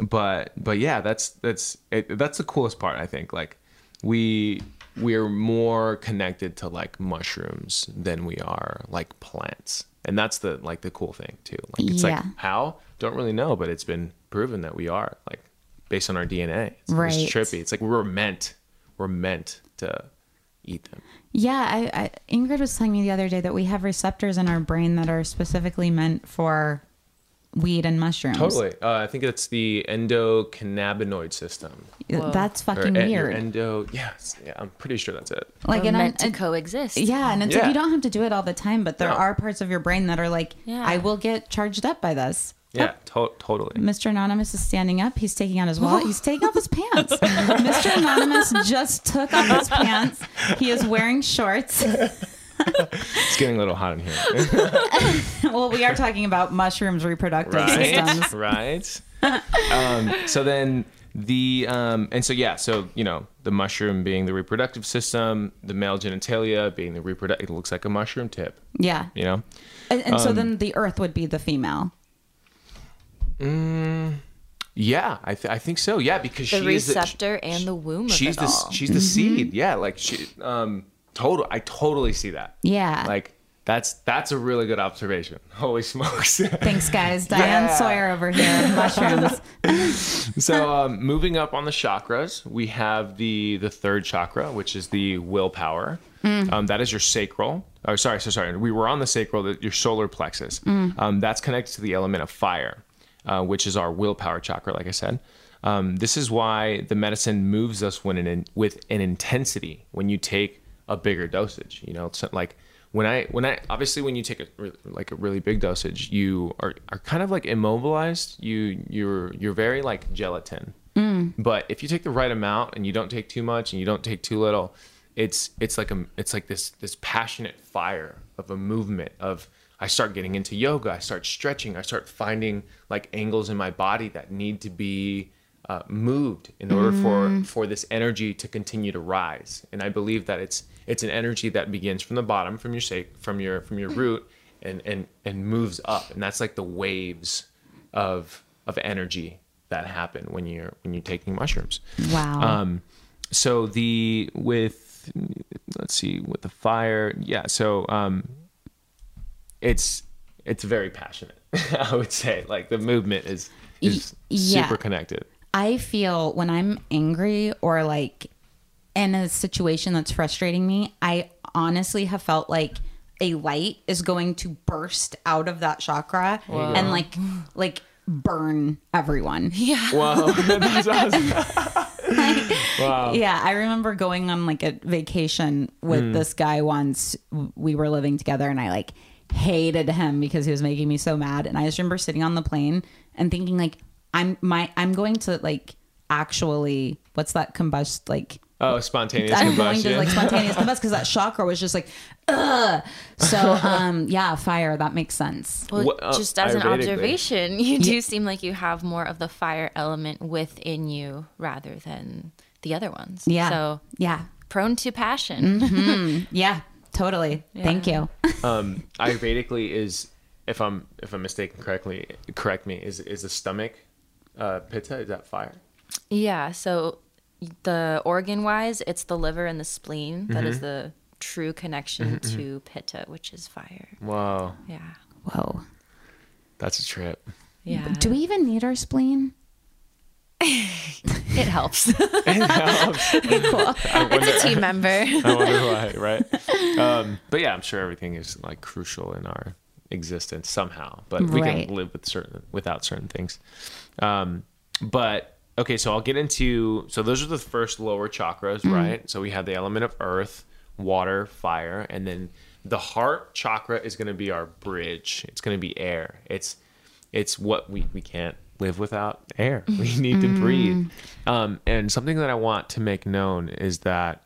but but yeah that's that's it, that's the coolest part i think. Like we we're more connected to like mushrooms than we are like plants. And that's the like the cool thing too. Like it's Yeah. like how? Don't really know but it's been proven that we are like based on our dna it's, Right. it's trippy. It's like we're meant we're meant to eat them Yeah, I, I, Ingrid was telling me the other day that we have receptors in our brain that are specifically meant for weed and mushrooms. totally uh, i think it's the endocannabinoid system That's fucking en- your weird. endo yes yeah i'm pretty sure that's it like, We're and I- meant to and- coexist. Yeah, and it's Yeah. like you don't have to do it all the time, but there No. are parts of your brain that are like, Yeah. I will get charged up by this. Yeah to- totally Mr. Anonymous is standing up. He's taking out his wallet. He's taking off his (laughs) pants. Mr. Anonymous just took off his pants. He is wearing shorts. it's getting a little hot in here (laughs) well, we are talking about mushrooms reproductive right systems. right (laughs) um, so then the um, and so yeah so you know the mushroom being the reproductive system the male genitalia being the reproductive it looks like a mushroom tip Yeah. you know And, and Um, so then the earth would be the female. Yeah i, th- I think so yeah because she's The she is receptor and the womb of she's it the all. she's the seed yeah like she um total i totally see that Yeah. like that's that's a really good observation (laughs) holy smokes Thanks, guys. (laughs) Diane Yeah. Sawyer over here. (laughs) Mushrooms. so um, moving up on the chakras, we have the the third chakra, which is the willpower. Um, that is your sacral. Oh, sorry, so sorry. We were on the sacral, the, your solar plexus. Um, that's connected to the element of fire, uh, which is our willpower chakra. Like I said, um, this is why the medicine moves us when an, with an intensity when you take a bigger dosage. You know, it's like when I when I obviously when you take a like a really big dosage, you are, are kind of like immobilized. You you're you're very like gelatin. But if you take the right amount and you don't take too much and you don't take too little, it's it's like a it's like this this passionate fire of a movement of I start getting into yoga, I start stretching, I start finding like angles in my body that need to be uh, moved in order for for this energy to continue to rise. And I believe that it's it's an energy that begins from the bottom, from your sake, from your from your root, and and and moves up. And that's like the waves of of energy that happen when you're when you're taking mushrooms. Wow. Um, so the with let's see with the fire, yeah. So um, it's it's very passionate. (laughs) I would say like the movement is is yeah. super connected. I feel when I'm angry or like in a situation that's frustrating me, I honestly have felt like a light is going to burst out of that chakra and like like burn everyone. (laughs) Yeah. Wow, (laughs) that's awesome. wow. Yeah, I remember going on like a vacation with Hmm. this guy once. We were living together and I like hated him because he was making me so mad. And I just remember sitting on the plane and thinking like I'm my I'm going to like actually what's that combust like Oh, spontaneous I'm going to like spontaneous (laughs) combust because that chakra was just like ugh. So um yeah, fire, that makes sense. Well, What- uh, just as an observation, you do seem like you have more of the fire element within you rather than the other ones. Yeah. So Yeah. prone to passion. Mm-hmm. (laughs) Yeah. Totally. Thank you. (laughs) um, Ayurvedically is if I'm if I'm mistaken correctly, correct me. Is is the stomach uh, pitta? Is that fire? Yeah. So the organ wise, it's the liver and the spleen that Mm-hmm. is the true connection to pitta, which is fire. Wow, Yeah. Whoa. that's a trip. Yeah. Do we even need our spleen? It helps. (laughs) It helps. (laughs) cool. it's a team member. (laughs) I wonder why, right? Um, but yeah, I'm sure everything is like crucial in our existence somehow. But we Right. can live with certain without certain things. Um, but okay, so I'll get into so those are the first lower chakras, right? So we have the element of earth, water, fire, and then the heart chakra is going to be our bridge. It's going to be air. It's it's what we we can't live without air. (laughs) We need to breathe. Um, and something that I want to make known is that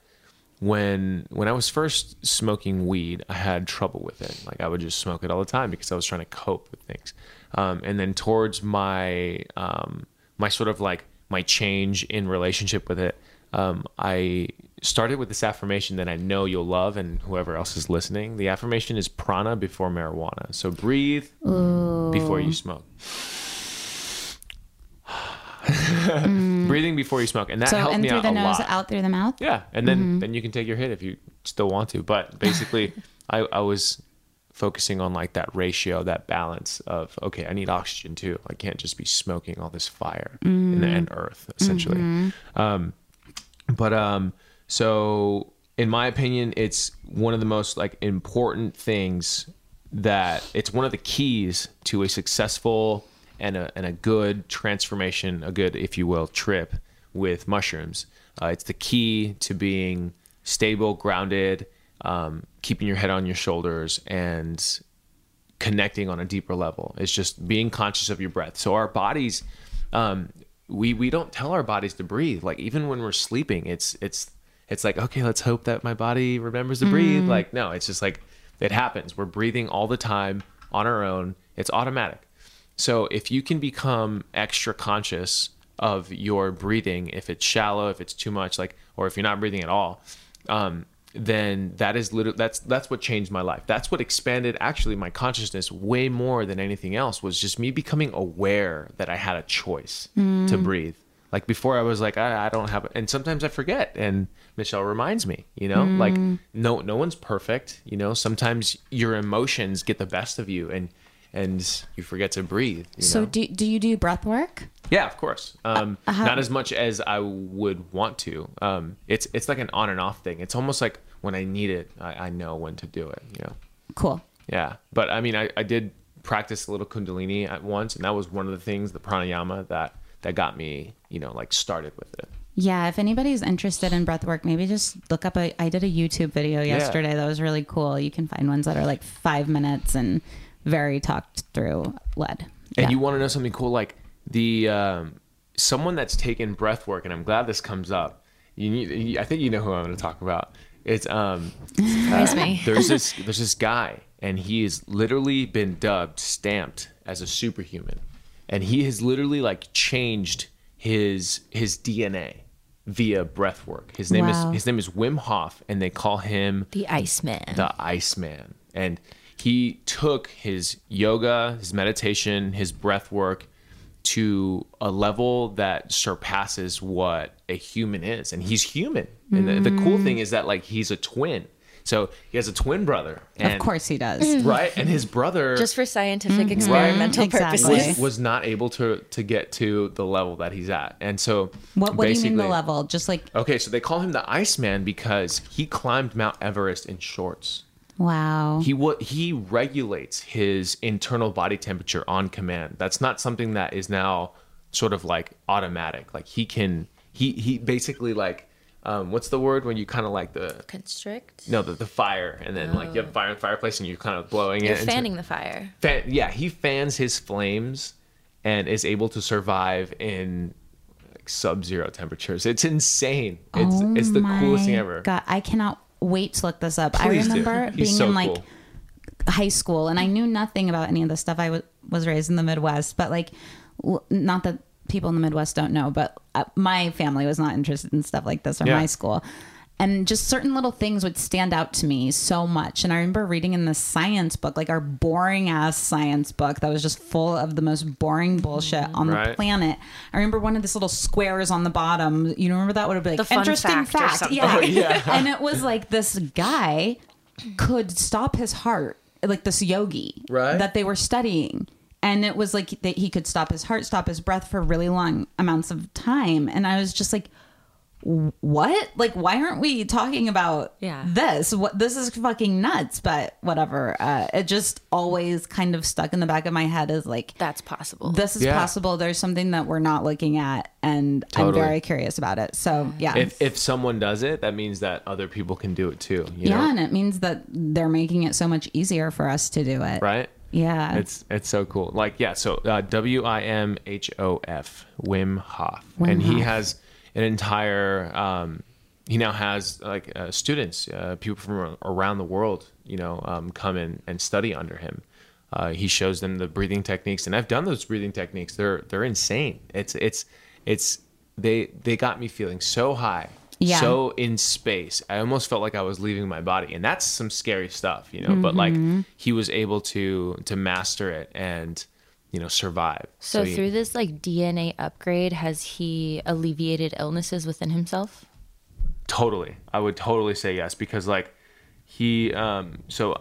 when when I was first smoking weed, I had trouble with it. Like I would just smoke it all the time because I was trying to cope with things. Um, and then towards my um, my sort of like my change in relationship with it, um, I started with this affirmation that I know you'll love, and whoever else is listening. The affirmation is prana before marijuana. So breathe before you smoke. (laughs) Breathing before you smoke, and that So helped in me through out the a nose, lot. out through the mouth. Yeah, and then Mm-hmm. then you can take your hit if you still want to. But basically, (laughs) I I was focusing on like that ratio, that balance of okay, I need oxygen too. I can't just be smoking all this fire in the end earth essentially. Mm-hmm. Um, but um, so in my opinion, it's one of the most like important things that it's one of the keys to a successful and a, and a good transformation, a good, if you will, trip with mushrooms. Uh, it's the key to being stable, grounded, um, keeping your head on your shoulders, and connecting on a deeper level. It's just being conscious of your breath. So our bodies, um, we we don't tell our bodies to breathe. Like even when we're sleeping, it's it's it's like okay, let's hope that my body remembers to breathe. Like no, it's just like it happens. We're breathing all the time on our own. It's automatic. So if you can become extra conscious of your breathing, if it's shallow, if it's too much, like, or if you're not breathing at all, um, then that is literally that's that's what changed my life. That's what expanded actually my consciousness way more than anything else. Was just me becoming aware that I had a choice to breathe. Like before, I was like, I, I don't have, and sometimes I forget, and Michelle reminds me. You know, like no no one's perfect. You know, sometimes your emotions get the best of you, and and you forget to breathe. You So know? do do you do breath work? Yeah, of course. Um, not as much as I would want to. Um, it's it's like an on and off thing. It's almost like when I need it, I, I know when to do it. You know. Cool. Yeah, but I mean, I, I did practice a little Kundalini at once, and that was one of the things, the pranayama that that got me, you know, like started with it. Yeah, if anybody's interested in breath work, maybe just look up a I did a YouTube video yesterday that was really cool. You can find ones that are like five minutes and very talked through lead. And Yeah. you want to know something cool? Like the um, someone that's taken breath work, and I'm glad this comes up. You need, I think you know who I'm going to talk about. It's um, Surprise me. (laughs) there's this there's this guy and he has literally been dubbed stamped as a superhuman and he has literally like changed his his dna via breath work his name Wow. is his name is wim hof and they call him The Iceman. the iceman and he took his yoga his meditation his breath work to a level that surpasses what a human is and he's human and the, the cool thing is that like he's a twin So he has a twin brother. And, of course he does. Mm-hmm. Right? And his brother Just for scientific mm-hmm. experimental Exactly. purposes. was, was not able to to get to the level that he's at. And so What What do you mean the level? Just like Okay, so they call him the Iceman because he climbed Mount Everest in shorts. Wow. He wa he regulates his internal body temperature on command. That's not something that is now sort of like automatic. Like he can he he basically like um, what's the word when you kind of like the Constrict. no the, the fire and then like you have fire in the fireplace and you're kind of blowing You're it. into- fanning the fire. fan, yeah, he fans his flames and is able to survive in like, sub-zero temperatures. It's insane. It's Oh it's the coolest thing ever. God, I cannot wait to look this up. I Please do. remember He's being so in like cool. high school and I knew nothing about any of this stuff. I was was raised in the Midwest, but like, w- not that people in the Midwest don't know, but uh, my family was not interested in stuff like this or Yeah. my school. And just certain little things would stand out to me so much. And I remember reading in the science book, like our boring ass science book that was just full of the most boring bullshit on the planet. I remember one of these little squares on the bottom. You remember that would have been like The fun interesting fact fact. Yeah. Oh, (laughs) yeah. and it was like this guy could stop his heart, like this yogi, Right. That they were studying. And it was like that he could stop his heart, stop his breath for really long amounts of time. And I was just like, what? Like, why aren't we talking about Yeah. this? What this is fucking nuts, but whatever. Uh, it just always kind of stuck in the back of my head as like That's possible. this is Yeah. possible. There's something that we're not looking at, and Totally. I'm very curious about it. So yeah, If if someone does it, that means that other people can do it too. You yeah, know? and it means that they're making it so much easier for us to do it. right? Yeah. It's it's so cool. Like yeah, so uh, W I M H O F Wim Hof, Wim and he has an entire. Um, he now has like uh, students, uh, people from around the world, you know, um, come in and study under him. Uh, he shows them the breathing techniques, and I've done those breathing techniques. They're they're insane. It's it's it's they they got me feeling so high, Yeah. so in space. I almost felt like I was leaving my body, and that's some scary stuff, you know. But like Mm-hmm. he was able to to master it and you know survive. so he- through this like DNA upgrade, has he alleviated illnesses within himself? totally, I would totally say yes because like he um so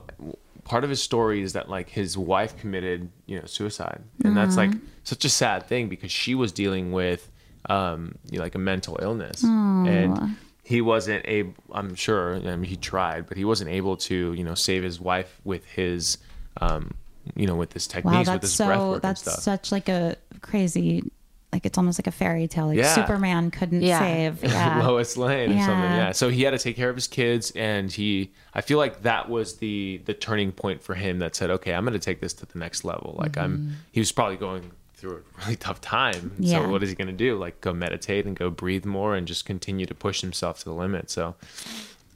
part of his story is that like his wife committed you know suicide, and that's like such a sad thing because she was dealing with um you know, like a mental illness and. He wasn't able. I'm sure. I mean, he tried, but he wasn't able to, you know, save his wife with his, um, you know, with his wow, with that's his breath so work and that's stuff. such like a crazy, like it's almost like a fairy tale. Like Yeah. Superman couldn't Yeah. save. (laughs) Yeah. Lois Lane or something. Yeah. Yeah. So he had to take care of his kids, and he. I feel like that was the the turning point for him that said, "Okay, I'm going to take this to the next level." Like I'm. He was probably going through a really tough time. Yeah. So what is he going to do? Like go meditate and go breathe more and just continue to push himself to the limit. So,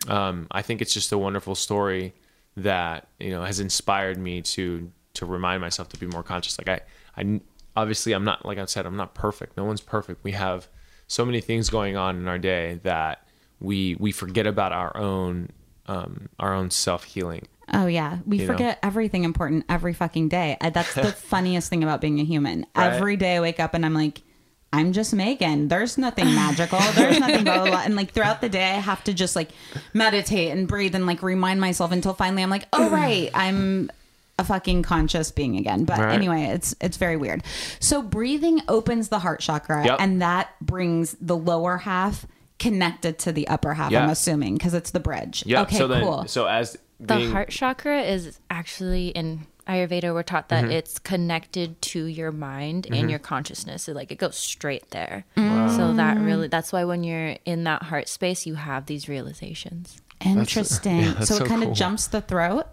um, I think it's just a wonderful story that you know has inspired me to to remind myself to be more conscious. Like I, I obviously I'm not like I said I'm not perfect. No one's perfect. We have so many things going on in our day that we we forget about our own um, our own self healing. Oh yeah, we You know? forget everything important every fucking day. That's the (laughs) funniest thing about being a human. Right. Every day I wake up and I'm like, I'm just Megan. There's nothing magical. There's nothing blah, blah, blah. And like throughout the day, I have to just like meditate and breathe and like remind myself until finally I'm like, oh right, I'm a fucking conscious being again. But Right. anyway, it's it's very weird. So breathing opens the heart chakra, Yep. and that brings the lower half connected to the upper half. Yeah. I'm assuming because it's the bridge. Yeah. Okay. so then, cool. so as The heart chakra is actually in Ayurveda. We're taught Mm-hmm. that it's connected to your mind and your consciousness. So like it goes straight there. Mm. So that really that's why when you're in that heart space, you have these realizations. Interesting. that's so it so kind of cool. jumps the throat.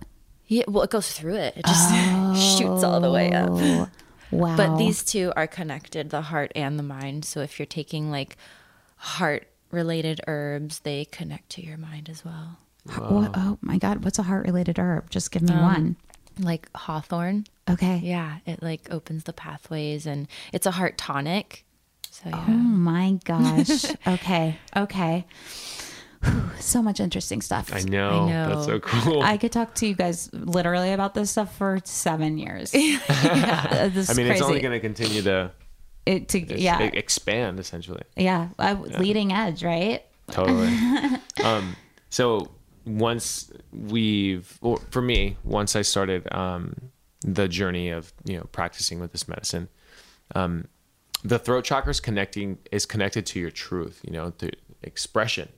Yeah, well, it goes through it. It just (laughs) shoots all the way up. Oh, Wow. But these two are connected, the heart and the mind. So if you're taking like heart related herbs, they connect to your mind as well. What, oh my God, what's a heart related herb? Just give Um, me one. Like hawthorn. Okay. Yeah, it like opens the pathways and it's a heart tonic. So yeah. Oh my gosh. (laughs) okay. Okay. Whew, so much interesting stuff. I know, I know. that's so cool. I could talk to you guys literally about this stuff for seven years. (laughs) yeah, this I mean, crazy. it's only going to continue to it, to, ex- yeah, expand essentially. yeah, I, leading edge, right? Totally. (laughs) um, so once we've, or for me, once I started um, the journey of you know practicing with this medicine, um, the throat chakra is connecting is connected to your truth. You know, to expression.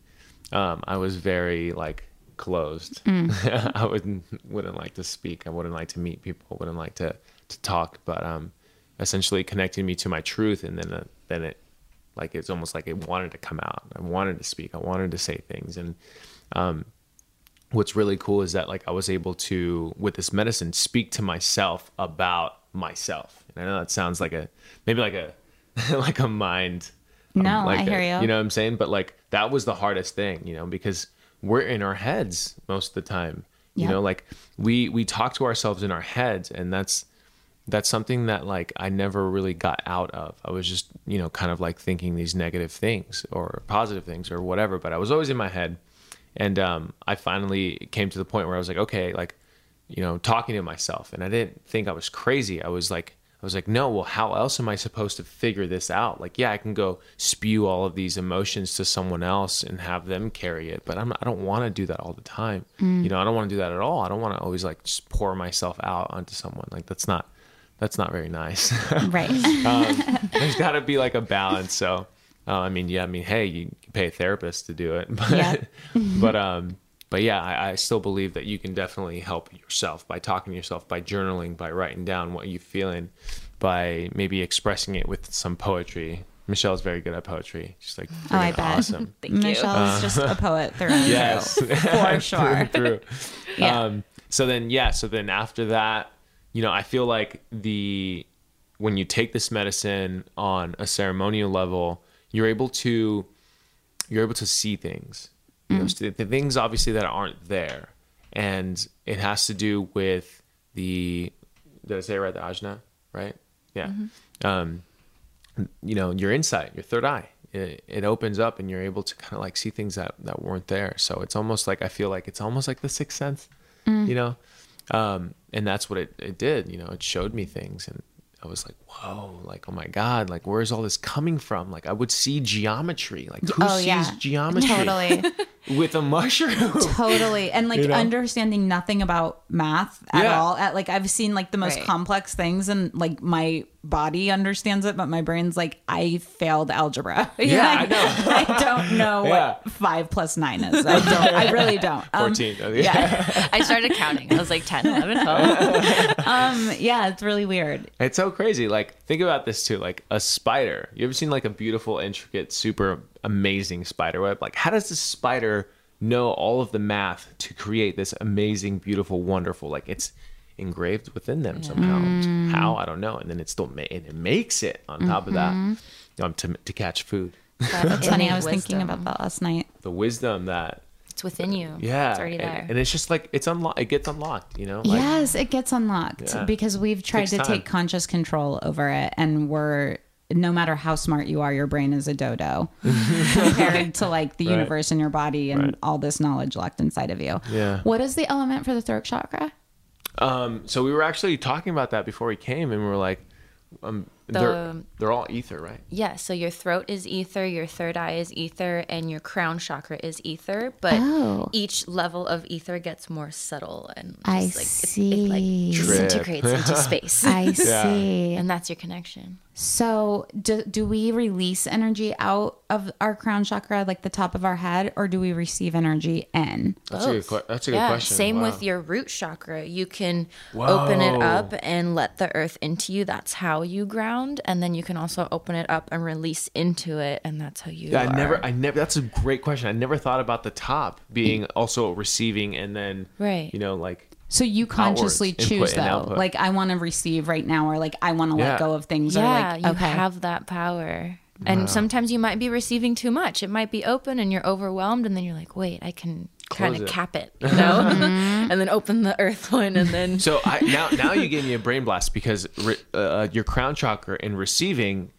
Um, I was very like closed. (laughs) I wouldn't wouldn't like to speak. I wouldn't like to meet people. Wouldn't like to to talk. But um, essentially connecting me to my truth, and then uh, then it like it's almost like it wanted to come out. I wanted to speak. I wanted to say things, and um, what's really cool is that like I was able to with this medicine speak to myself about myself. And I know that sounds like a maybe like a (laughs) like a mind. Um, no, like I hear a- you. You know what I'm saying? But like that was the hardest thing, you know, because we're in our heads most of the time. You know, like we we talk to ourselves in our heads, and that's that's something that like I never really got out of. I was just, you know, kind of like thinking these negative things or positive things or whatever, but I was always in my head. And um, I finally came to the point where I was like, okay, like, you know, talking to myself. And I didn't think I was crazy. I was like, I was like, no, well, how else am I supposed to figure this out? Like, yeah, I can go spew all of these emotions to someone else and have them carry it, but I'm, I don't want to do that all the time. You know, I don't want to do that at all. I don't want to always like just pour myself out onto someone. Like, that's not, that's not very nice. (laughs) Right. There's got to be like a balance. So, uh, I mean, yeah, I mean, hey, you pay a therapist to do it, (laughs) but, Yeah. (laughs) but, um, but yeah, I, I still believe that you can definitely help yourself by talking to yourself, by journaling, by writing down what you're feeling, by maybe expressing it with some poetry. Michelle's very good at poetry. She's like, Oh, I bet. awesome. (laughs) Thank you. Michelle is just a poet through and yes, through, for sure. through. Yeah. Um, so then, yeah. So then after that, you know, I feel like the when you take this medicine on a ceremonial level, you're able to you're able to see things. You know, so the things obviously that aren't there, and it has to do with the did I say it right? The ajna, right? Yeah. Um, you know your insight your third eye it, it opens up and you're able to kind of like see things that that weren't there so it's almost like i feel like it's almost like the sixth sense you know um and that's what it, it did you know it showed me things and i was like whoa like oh my god like where's all this coming from like i would see geometry like who Oh, sees yeah. geometry Totally. (laughs) with a mushroom (laughs) totally and like You know? understanding nothing about math at Yeah. all at like i've seen like the most Right. complex things and like my body understands it but my brain's like i failed algebra (laughs) Yeah, I know. (laughs) i don't know Yeah. what five plus nine is i don't i really don't um, 14 yeah I started counting. I was like 10, 11, 12. um yeah it's really weird It's so crazy. Like, think about this too. Like a spider. You ever seen like a beautiful, intricate, super amazing spider web? Like, how does this spider know all of the math to create this amazing, beautiful, wonderful? Like, it's engraved within them somehow. How I don't know. And then it still ma- and it makes it on top of that um, to to catch food. that's funny (laughs) i was thinking about that last night The wisdom that It's within you. yeah, It's already and, there. and it's just like it's unlocked. It gets unlocked. You know. Like, yes, it gets unlocked Yeah. because we've tried to time. take conscious control over it and we're no matter how smart you are your brain is a dodo (laughs) compared to like the Right. universe in your body and Right. all this knowledge locked inside of you Yeah. What is the element for the throat chakra? Um, so we were actually talking about that before we came, and we were like, um, they're they're all ether, right? Yeah, so your throat is ether, your third eye is ether, and your crown chakra is ether. But Oh. each level of ether gets more subtle and just I like it- it, like disintegrates into space. (laughs) I (laughs) see. and that's your connection. So, do, do we release energy out of our crown chakra, like the top of our head, or do we receive energy in? That's a good. Both. Que- that's a good yeah, question. Same Wow. with your root chakra. You can open it up and let the earth into you. That's how you ground. And then you can also open it up and release into it. And that's how you Yeah, I never, I never. That's a great question. I never thought about the top being mm. also receiving, and then Right. You know, like So you consciously Outwards, choose though, like I want to receive right now, or like I want to Yeah. let go of things, yeah, or like you okay, have that power. And sometimes you might be receiving too much. It might be open and you're overwhelmed, and then you're like, wait, I can kind of cap it, you know? (laughs) (laughs) and then open the earth one, and then. So I, now, now you gave me a brain blast because re, uh, your crown chakra in receiving,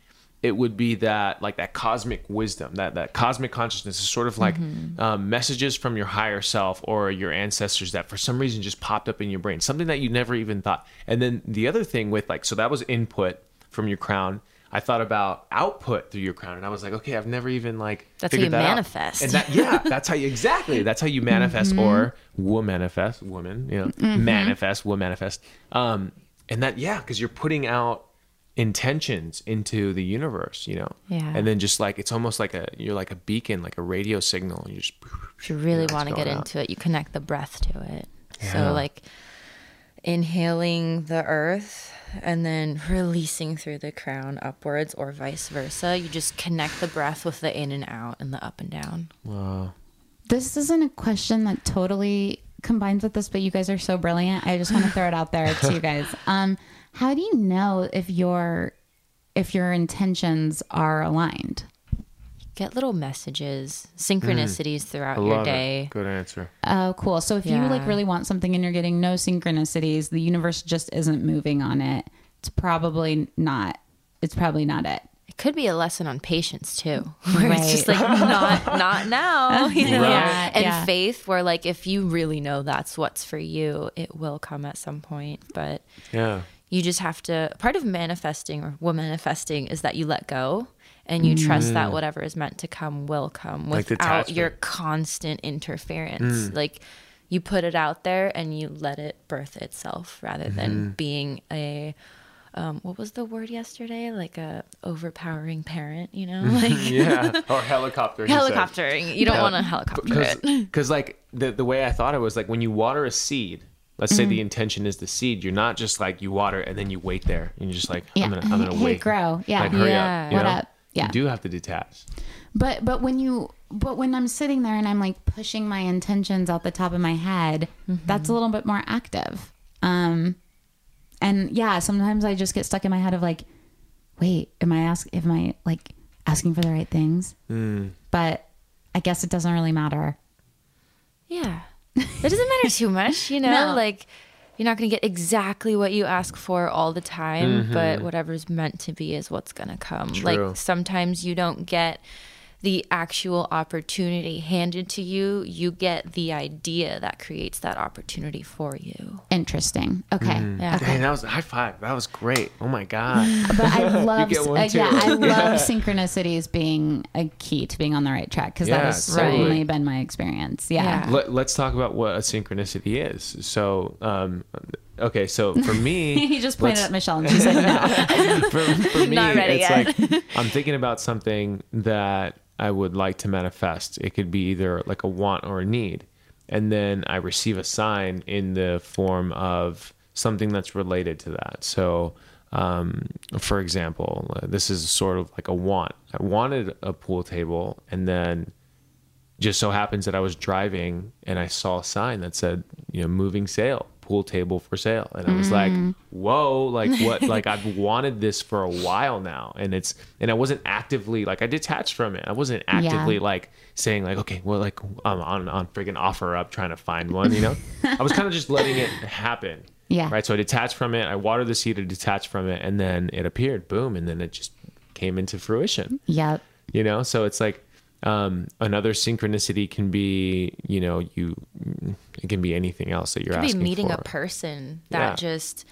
it would be that like that cosmic wisdom, that that cosmic consciousness is sort of like um, messages from your higher self or your ancestors that for some reason just popped up in your brain, something that you never even thought. And then the other thing with like, so that was input from your crown. I thought about output through your crown, and I was like, okay, I've never even like That's how figured you that out. manifest. And that, yeah, that's how you exactly. That's how you (laughs) manifest, or will manifest, woman, you know, manifest, will manifest. Um, and that, yeah, because you're putting out intentions into the universe, you know. Yeah. And then just like it's almost like a you're like a beacon, like a radio signal. You just if you really it's want to get out. into it, you connect the breath to it. Yeah. So like inhaling the earth and then releasing through the crown upwards or vice versa. You just connect the breath with the in and out and the up and down. wow. This isn't a question that totally combines with this, but you guys are so brilliant. I just want to throw it out there to you guys. (laughs) Um, how do you know if your if your intentions are aligned? Get little messages, synchronicities mm. throughout I your day. it. Good answer. Oh, cool. So if you like really want something and you're getting no synchronicities, the universe just isn't moving on it. It's probably not. It's probably not it. It could be a lesson on patience too, (laughs) where it's just like not not now, (laughs) you know. Yeah, and yeah. faith, where like if you really know that's what's for you, it will come at some point. But Yeah. You just have to. Part of manifesting or what manifesting is that you let go and you trust that mm. whatever is meant to come will come without detachment. your constant interference. Mm. Like you put it out there and you let it birth itself rather than mm-hmm. being a um, what was the word yesterday? Like a overpowering parent, you know, (laughs) like Yeah. Or (laughs) helicopter. he helicoptering. You don't want to helicopter because it. because like the the way I thought it was like when you water a seed. Let's say Mm-hmm. the intention is the seed. You're not just like you water it and then you wait there and you're just like Yeah. I'm gonna I'm gonna Hey, wait. grow. Yeah. Like hurry Yeah. up. you What know? up? Yeah. You do have to detach. But but when you but when I'm sitting there and I'm like pushing my intentions out the top of my head, that's a little bit more active. Um and yeah, sometimes I just get stuck in my head of like, wait, am I ask am I like asking for the right things? But I guess it doesn't really matter. Yeah. It doesn't matter too much, you know? No. Like you're not going to get exactly what you ask for all the time, but mm-hmm. whatever's meant to be is what's going to come. True. Like sometimes you don't get the actual opportunity handed to you, you get the idea that creates that opportunity for you. Interesting. Okay. Yeah. Dang, that was high five. That was great. Oh my god. (laughs) But I (laughs) love, uh, yeah, I (laughs) love synchronicities being a key to being on the right track because that Yeah, has totally. certainly been my experience. Yeah. Yeah. Let, let's talk about what a synchronicity is. So, um, okay, so for me, he just pointed at Michelle and she said no. for, for me, Not ready it's yet. like I'm thinking about something that I would like to manifest. It could be either like a want or a need. And then I receive a sign in the form of something that's related to that. So, um, for example, this is sort of like a want. I wanted a pool table, and then just so happens that I was driving and I saw a sign that said, you know, moving sale, pool table for sale. And I was like, mm. whoa, like what? (laughs) like I've wanted this for a while now. And it's, and I wasn't actively, like I detached from it. I wasn't actively like saying like, okay, well, like I'm on, on freaking OfferUp trying to find one, you know? (laughs) I was kind of just letting it happen. Yeah. Right. So I detached from it. I watered the seed, I detached from it. And then it appeared, boom. And then it just came into fruition Yep. you know so it's like um, another synchronicity can be you know you it can be anything else that you're could be meeting for a person that Yeah. just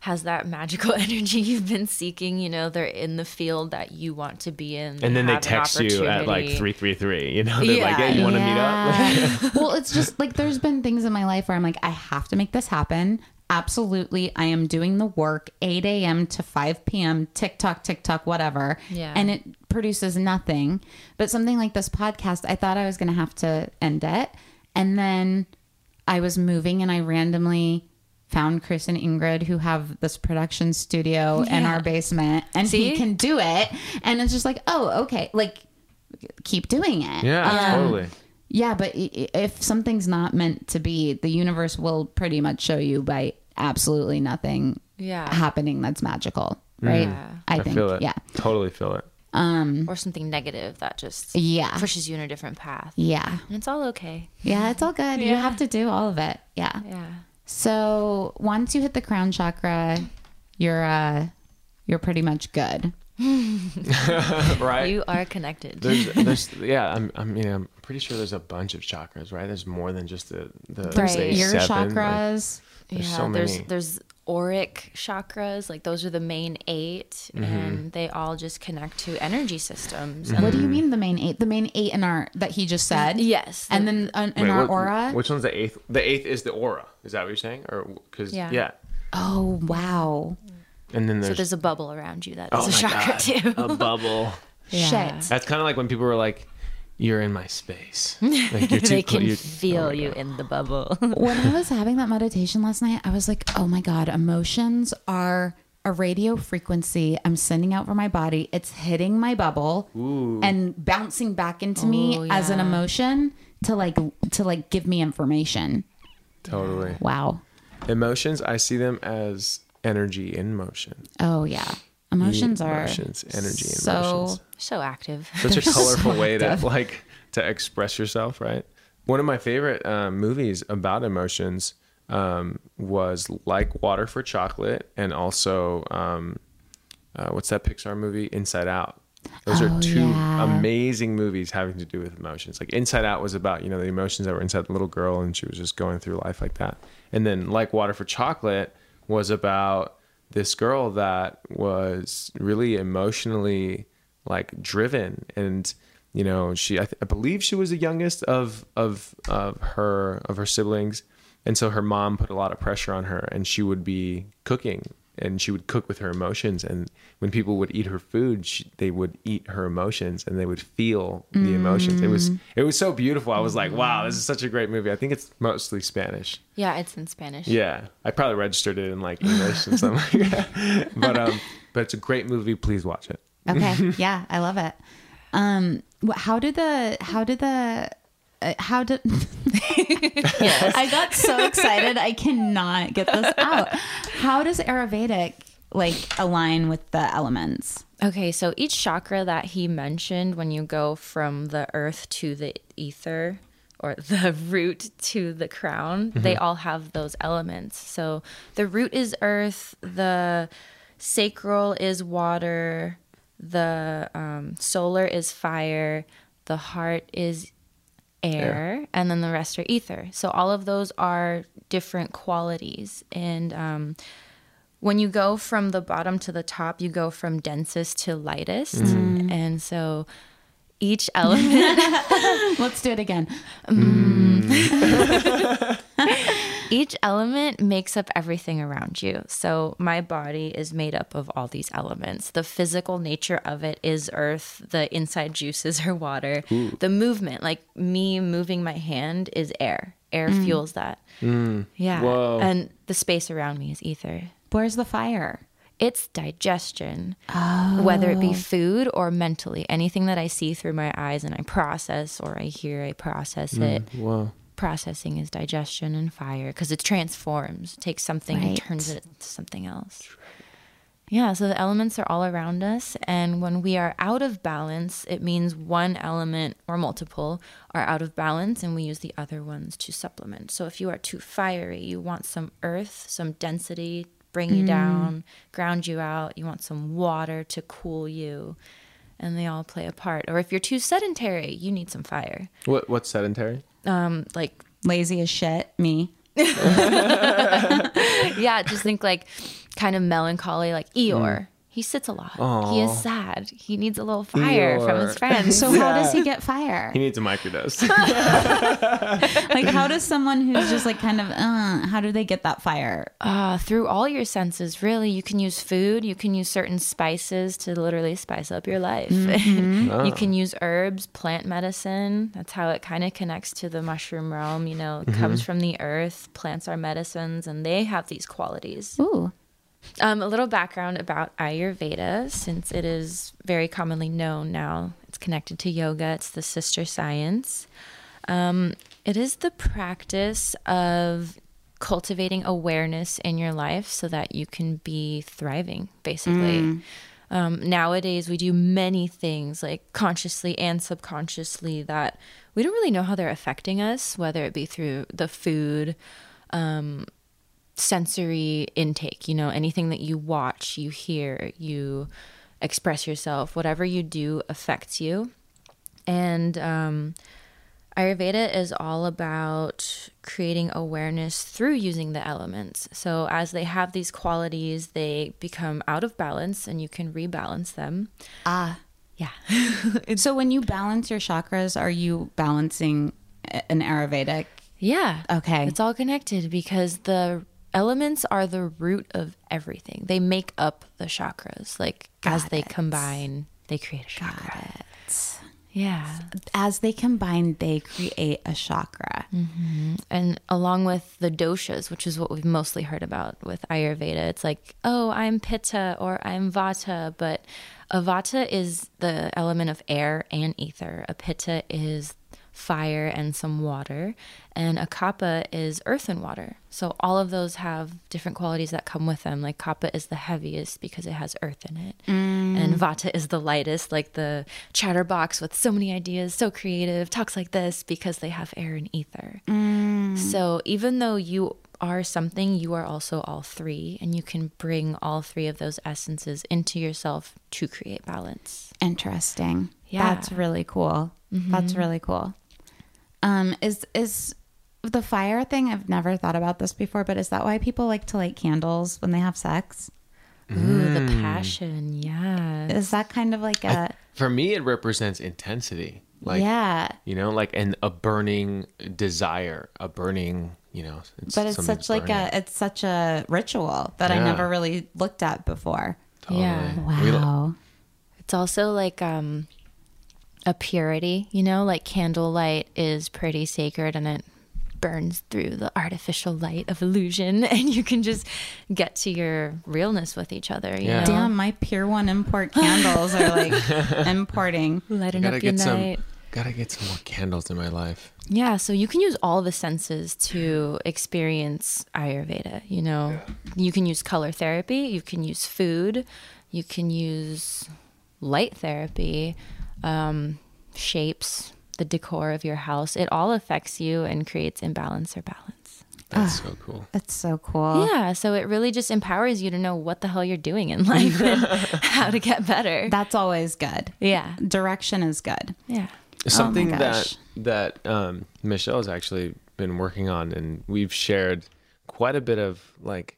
has that magical (laughs) energy you've been seeking. You know, they're in the field that you want to be in. and then they have an text you at like 333 you know they're like hey you want to meet up Yeah. (laughs) well, it's just like there's been things in my life where I'm like, I have to make this happen. Absolutely. I am doing the work 8 a.m. to 5 p.m., TikTok, TikTok, whatever. Yeah. And it produces nothing. But something like this podcast, I thought I was going to have to end it. And then I was moving and I randomly found Chris and Ingrid who have this production studio in our basement and he See? can do it. And it's just like, oh, okay. Like, keep doing it. yeah Um, totally yeah, but i- i- if something's not meant to be, the universe will pretty much show you by absolutely nothing Yeah. happening that's magical, right? Yeah. I i think. feel it Yeah. totally feel it Um, or something negative that just Yeah. pushes you in a different path. Yeah. And it's all okay. Yeah, it's all good. You have to do all of it. Yeah. Yeah. So once you hit the crown chakra, you're uh you're pretty much good. (laughs) right You are connected. there's, (laughs) there's yeah I'm, I mean i'm pretty sure there's a bunch of chakras right there's more than just the the Right. say Your seven, like- chakras. yeah, there's so there's many. there's auric chakras. Like those are the main 8 Mm-hmm. and they all just connect to energy systems. What do you mean the main eight? The main eight in our that he just said. Yes. And then uh, in Wait, our what- aura. Which one's the eighth? The eighth is the aura. Is that what you're saying? Or because Yeah. yeah. oh wow. And then so there's, there's a bubble around you That's oh a my chakra God, too. a bubble. (laughs) Yeah. Shit. That's kind of like when people were like, "You're in my space." (laughs) Like, you're too they clo- can you're- feel oh you in the bubble. (laughs) when I was having that meditation last night, I was like, oh my God, emotions are a radio frequency I'm sending out for my body. It's hitting my bubble and bouncing back into me Oh, as an emotion to like to like give me information. Totally. Wow. Emotions, I see them as energy in motion. Oh yeah. Emotions are Emotions, energy, and so emotions. so active. Such a They're (laughs) so colorful way to active. like to express yourself, right? One of my favorite um, movies about emotions um, was like Water for Chocolate, and also um, uh, what's that Pixar movie, Inside Out. Those Oh, are two yeah. amazing movies having to do with emotions. Like Inside Out was about you know the emotions that were inside the little girl, and she was just going through life like that. And then like Water for Chocolate was about this girl that was really emotionally like driven. And you know she I, th- I believe she was the youngest of of of her of her siblings. And so her mom put a lot of pressure on her and she would be cooking and she would cook with her emotions and when people would eat her food she, they would eat her emotions and they would feel the emotions it was it was so beautiful i was like wow this is such a great movie i think it's mostly spanish yeah, it's in Spanish. yeah, I probably registered it in like English and something like (laughs) that. (laughs) But um, but it's a great movie. Please watch it. Okay. (laughs) yeah, I love it. Um, how did the how did the how did (laughs) I got so excited I cannot get this out. How does Ayurvedic like align with the elements? Okay, so each chakra that he mentioned, when you go from the earth to the ether or the (laughs) root to the crown, they all have those elements. So the root is earth, the sacral is water, the um, solar is fire, the heart is air, and then the rest are ether. So all of those are different qualities. And um, when you go from the bottom to the top, you go from densest to lightest. And so each element (laughs) Let's do it again. (laughs) (laughs) each element makes up everything around you. So my body is made up of all these elements. The physical nature of it is earth, the inside juices are water. The movement, like me moving my hand is air. Air mm. fuels that. Mm. Yeah. Whoa. And the space around me is ether. Where's the fire? It's digestion, oh. whether it be food or mentally. Anything that I see through my eyes and I process or I hear, I process mm. it. Whoa. Processing is digestion and fire because it transforms, it takes something and turns it into something else. Yeah, so the elements are all around us. And when we are out of balance, it means one element or multiple are out of balance and we use the other ones to supplement. So if you are too fiery, you want some earth, some density, bring you mm. down, ground you out. You want some water to cool you. And they all play a part. Or if you're too sedentary, you need some fire. What what's sedentary? Um, like Lazy as shit. Me. (laughs) (laughs) yeah, just think like kind of melancholy, like Eeyore. He sits a lot. He is sad. He needs a little fire from his friends. So how does he get fire? He needs a microdose. (laughs) (laughs) like how does someone who's just like kind of uh, how do they get that fire? uh, through all your senses, really, you can use food. You can use certain spices to literally spice up your life. (laughs) you can use herbs, plant medicine. That's how it kind of connects to the mushroom realm. You know, it comes from the earth. Plants are medicines, and they have these qualities. Ooh. Um, a little background about Ayurveda, since it is very commonly known now. It's connected to yoga, it's the sister science. Um, it is the practice of cultivating awareness in your life so that you can be thriving, basically. Um, nowadays, we do many things like consciously and subconsciously that we don't really know how they're affecting us, whether it be through the food, sensory intake, you know, anything that you watch, you hear, you express yourself, whatever you do affects you. And um, Ayurveda is all about creating awareness through using the elements. So, as they have these qualities, they become out of balance and you can rebalance them. Ah. Yeah. (laughs) So when you balance your chakras, are you balancing an Ayurvedic? Yeah. Okay. It's all connected because the elements are the root of everything. They make up the chakras. Like as Got they combine, they create a chakra. Yeah. As they combine, they create a chakra. Mm-hmm. And along with the doshas, which is what we've mostly heard about with Ayurveda, it's like, oh, I'm Pitta or I'm Vata, but a Vata is the element of air and ether. A Pitta is fire and some water, and a Kapha is earth and water. So all of those have different qualities that come with them. Like Kapha is the heaviest because it has earth in it, mm. and Vata is the lightest, like the chatterbox with so many ideas, so creative, talks like this because they have air and ether. Mm. So even though you are something, you are also all three, and you can bring all three of those essences into yourself to create balance. Interesting. Yeah. That's really cool. That's mm-hmm. really cool. Um, is is the fire thing? I've never thought about this before, but is that why people like to light candles when they have sex? Ooh, the passion, yeah. Is that kind of like a For me, it represents intensity. Like, yeah? you know, like and a burning desire, a burning, you know. But it's something's such like burning. a it's such a ritual that I never really looked at before. Yeah. We- Wow. It's also like um a purity, you know, like candlelight is pretty sacred and it burns through the artificial light of illusion (laughs) and you can just get to your realness with each other, you Yeah. know. Damn, my Pier One import candles are like (laughs) importing. Lighten gotta up your get some. night. Gotta get some more candles in my life. Yeah, so you can use all the senses to experience Ayurveda. You know, you can use color therapy, you can use food, you can use light therapy, um, shapes, the decor of your house. It all affects you and creates imbalance or balance. That's so cool. That's so cool. Yeah, so it really just empowers you to know what the hell you're doing in life and (laughs) how to get better. That's always good. yeah, Direction is good. yeah. Something gosh. that that um, Michelle's actually been working on, and we've shared quite a bit of like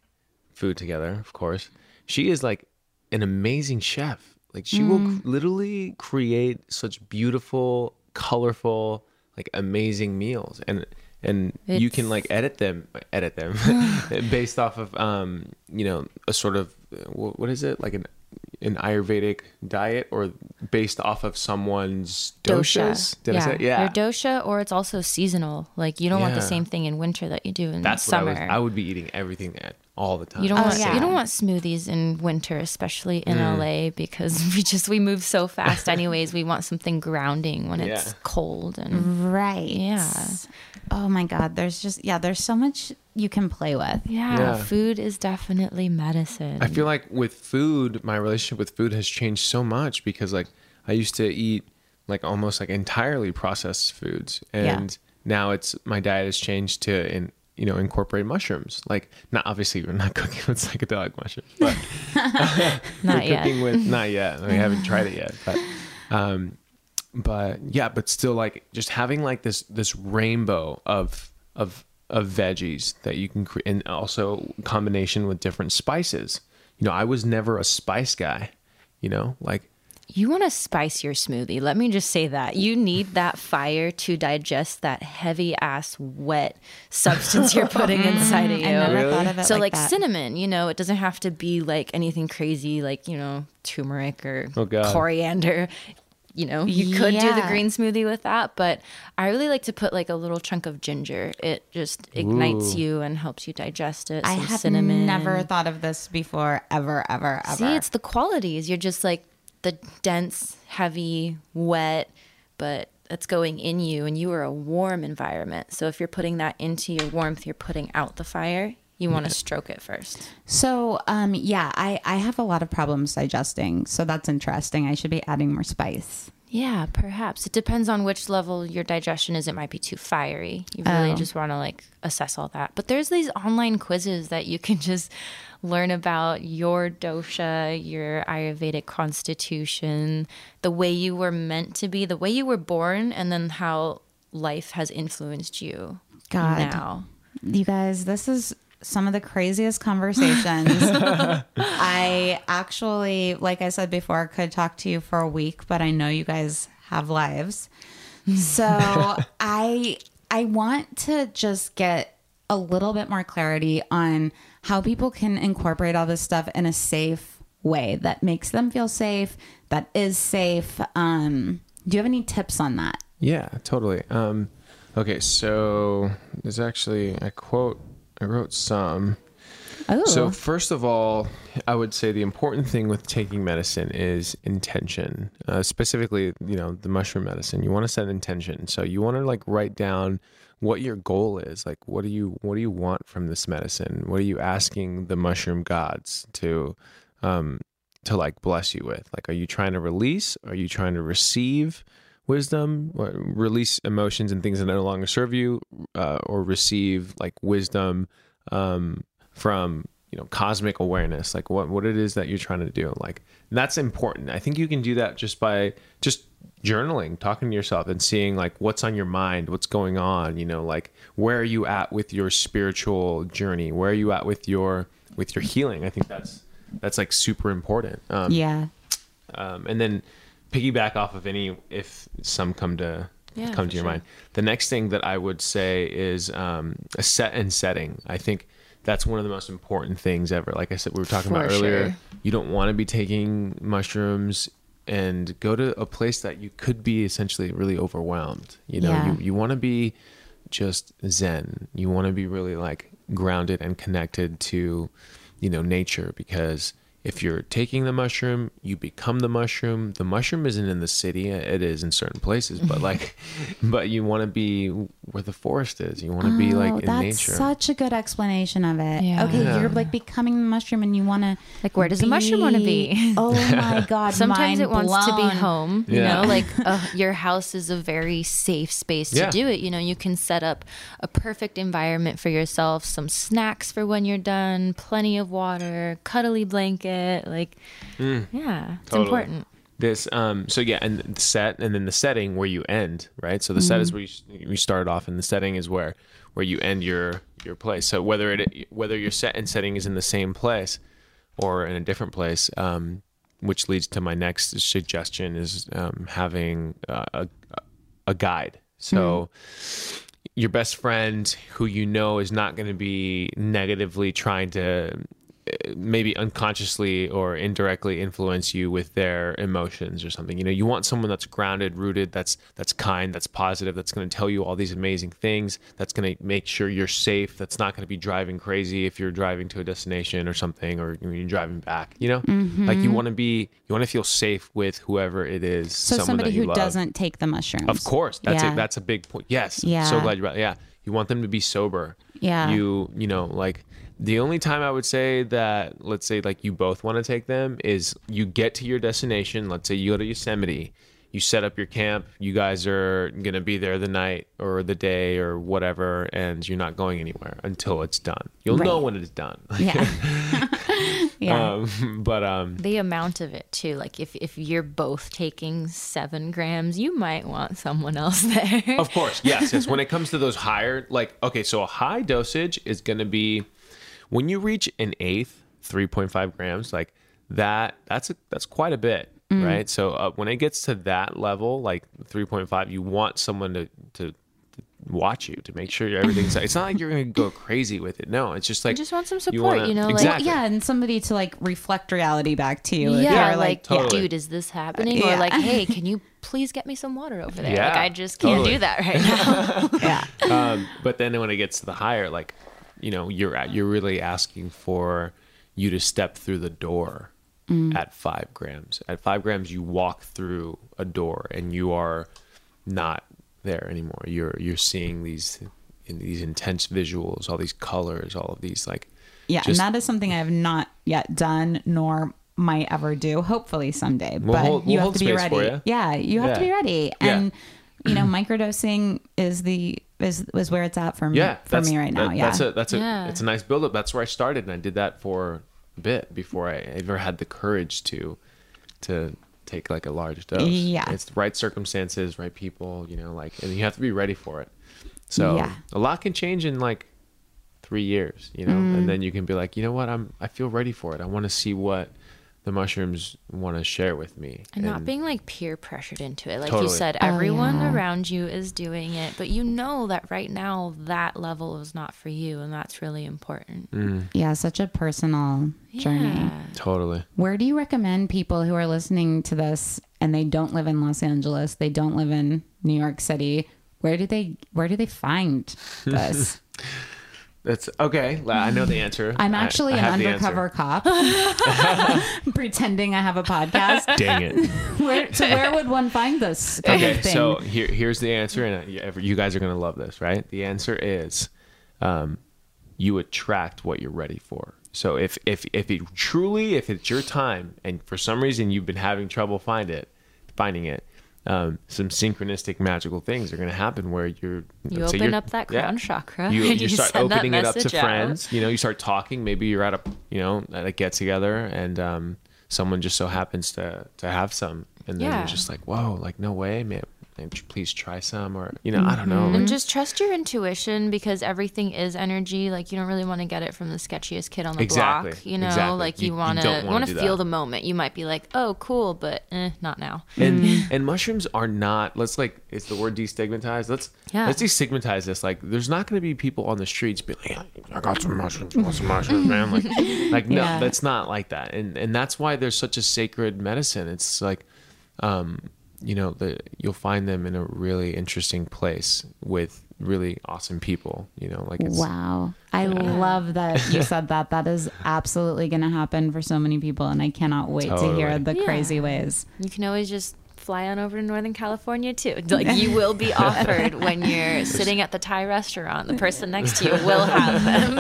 food together. Of course, she is like an amazing chef. Like she will Mm. c- literally create such beautiful, colorful, like amazing meals, and and you can like edit them, edit them (laughs) (laughs) based off of um you know a sort of wh- what is it like an an Ayurvedic diet or based off of someone's doshas? Did yeah. I say? Yeah. Your dosha, or it's also seasonal. Like you don't want the same thing in winter that you do in That's what I summer. was. I would be eating everything at all the time. you don't Oh, want yeah. you don't want smoothies in winter, especially in Mm. LA, because (laughs) we just we move so fast. Anyways, we want something grounding when it's cold and Right. Yeah. Oh my God. There's just, yeah, there's so much you can play with. yeah, Yeah. food is definitely medicine. I feel like with food, my relationship with food has changed so much because like I used to eat like almost like entirely processed foods, and now it's my diet has changed to in you know incorporate mushrooms. Like not obviously we're not (laughs) cooking with psychedelic mushrooms, but (laughs) Not yet. cooking with not yet. We haven't tried it yet, but (laughs) um, but yeah, but still like just having like this this rainbow of of of veggies that you can create, and also combination with different spices. You know, I was never a spice guy. You know, like You want to spice your smoothie. Let me just say that. You need that fire to digest that heavy ass wet substance you're (laughs) putting inside of you. I never thought of it so like, like, that. cinnamon, you know, it doesn't have to be like anything crazy like, you know, turmeric or Oh, coriander. You know, you could do the green smoothie with that, but I really like to put like a little chunk of ginger. It just ignites Ooh. you and helps you digest it. I have cinnamon. never thought of this before, ever, ever, ever. See, it's the qualities. You're just like the dense, heavy, wet, but that's going in you, and you are a warm environment. So if you're putting that into your warmth, you're putting out the fire. You want to stroke it first. So, um, yeah, I, I have a lot of problems digesting. So that's interesting. I should be adding more spice. Yeah, perhaps. It depends on which level your digestion is. It might be too fiery. You really Oh. just want to like assess all that. But there's these online quizzes that you can (laughs) just learn about your dosha, your Ayurvedic constitution, the way you were meant to be, the way you were born, and then how life has influenced you God. now. You guys, this is some of the craziest conversations. (laughs) I actually, like I said before, could talk to you for a week, but I know you guys have lives. So (laughs) I I want to just get a little bit more clarity on how people can incorporate all this stuff in a safe way that makes them feel safe, that is safe. Um, do you have any tips on that? Yeah, totally. Um, okay, so there's actually a quote. I wrote some. Oh, So first of all, I would say the important thing with taking medicine is intention. Uh, specifically, you know, the mushroom medicine. You want to set intention. So you want to like write down what your goal is. Like, what do you what do you want from this medicine? What are you asking the mushroom gods to um, to like bless you with? Like, are you trying to release? Are you trying to receive? wisdom release emotions and things that no longer serve you uh, or receive like wisdom um, from you know cosmic awareness like what what it is that you're trying to do like that's important i think you can do that just by just journaling talking to yourself and seeing like what's on your mind what's going on you know like where are you at with your spiritual journey where are you at with your with your healing i think that's that's like super important um, yeah. um, and then piggyback off of any if some come to Yeah, come to your sure. mind. The next thing that I would say is um, a set and setting. I think that's one of the most important things ever. Like I said, we were talking about earlier. sure. You don't want to be taking mushrooms and go to a place that you could be essentially really overwhelmed. You know, Yeah. you you want to be just zen. You want to be really like grounded and connected to, you know, nature because if you're taking the mushroom, you become the mushroom. The mushroom isn't in the city; it is in certain places, but (laughs) like, but you want to be where the forest is. You want to be Oh, like in that's nature. such a good explanation of it. Yeah. Okay, Yeah. you're like becoming the mushroom, and you want to Like, where does the mushroom wanna be? (laughs) Oh my (laughs) god! Sometimes mind it wants to be home. You Yeah. know, like uh, your house is a very safe space to Yeah. do it. You know, you can set up a perfect environment for yourself, some snacks for when you're done, plenty of water, cuddly blanket. Like, yeah, it's Totally. important. this um so yeah and the set and then the setting where you end right? So the set is where you, you started off and the setting is where where you end your your place. So whether it whether your set and setting is in the same place or in a different place um which leads to my next suggestion is um, having uh, a a guide. So your best friend who you know is not going to be negatively trying to maybe unconsciously or indirectly influence you with their emotions or something you know you want someone that's grounded rooted that's that's kind that's positive that's going to tell you all these amazing things that's going to make sure you're safe that's not going to be driving crazy if you're driving to a destination or something or you're driving back you know mm-hmm. like you want to be you want to feel safe with whoever it is So somebody who love. doesn't take the mushrooms. Of course, that's Yeah. a, that's a big point. Yes, Yeah. so glad you brought. Yeah, you want them to be sober. Yeah. you you know like the only time I would say that let's say like you both want to take them is you get to your destination. Let's say you go to Yosemite. You set up your camp. You guys are gonna be there the night or the day or whatever, and you're not going anywhere until it's done. You'll know when it's done. (laughs) Yeah. (laughs) yeah. um, but um, The amount of it too, like if if you're both taking seven grams, you might want someone else (laughs) there. Of course, yes, yes. When it comes to those higher, like, okay, so a high dosage is going to be when you reach an eighth, three point five grams, like that. That's a, that's quite a bit, right? So uh, when it gets to that level, like three point five, you want someone to to watch you to make sure everything's. (laughs) it's not like you're going to go crazy with it. No, it's just like you just want some support, wanna- you know, like- exactly. yeah, and somebody to like reflect reality back to you. if yeah, you're, like, Totally. dude, is this happening? Yeah. Or like, (laughs) hey, can you please get me some water over there? Yeah, like, I just can't totally. do that right now. (laughs) yeah. um, but then when it gets to the higher, like you know, you're at, you're really asking for you to step through the door mm. at five grams. At five grams, you walk through a door, and you are not there anymore. You're you're seeing these in these intense visuals, all these colors, all of these like Yeah, Just- and that is something I have not yet done nor might ever do. Hopefully someday, We'll but hold- you we'll have to be ready. you. Yeah, you have to be ready, Yeah. and you know, (clears throat) microdosing is the is is where it's at for me yeah for me right now. that- yeah, that's a that's a Yeah. it's a nice build up. That's where I started, and I did that for a bit before I ever had the courage to to take like a large dose. Yeah. it's the right circumstances, right people, you know, like, and you have to be ready for it. So Yeah. a lot can change in like three years, you know, Mm. and then you can be like, you know what, I'm I feel ready for it. I want to see what the mushrooms want to share with me, And not being like peer pressured into it. Like Totally. you said, Oh, everyone yeah. around you is doing it, but you know that right now that level is not for you, and that's really important. Mm. Yeah, such a personal journey. Totally. Where do you recommend people who are listening to this and they don't live in Los Angeles, they don't live in New York City? Where do they where do they find (laughs) this? That's okay. I know the answer. (laughs) I'm actually I an undercover cop (laughs) (laughs) pretending I have a podcast. Dang it. Where, so where would one find this okay, so here, here's the answer, and uh, you- you guys are gonna love this, right? The answer is, um, you attract what you're ready for. So if if if it truly, if it's your time, and for some reason you've been having trouble find it, finding it, um, some synchronistic magical things are gonna happen where you're you open you're, up that yeah. crown chakra. You, (laughs) and you start opening it up to out. friends. You know, you start talking. Maybe you're at a you know at a get together, and um, someone just so happens to to have some, and then Yeah. you're just like, whoa, like no way, man. And please try some, or you know, I don't know. And just trust your intuition because everything is energy. Like you don't really want to get it from the sketchiest kid on the Exactly, block. You know, exactly. like You- you you want to don't wanna want do to feel that. the moment. You might be like, oh, cool, but eh, not now. and Mm-hmm. and mushrooms are not let's like it's the word destigmatized let's Yeah. let's destigmatize this like there's not going to be people on the streets be like i got some mushrooms want some mushrooms man like (laughs) like no Yeah. that's not like that and and that's why there's such a sacred medicine it's like um you know the you'll find them in a really interesting place with really awesome people you know like it's Wow. I love that you (laughs) said that. That is absolutely going to happen for so many people. And I cannot wait to hear the Yeah. crazy ways. You can always just fly on over to Northern California too. (laughs) Like you will be (laughs) offered when you're sitting at the Thai restaurant. The person next to you will have them.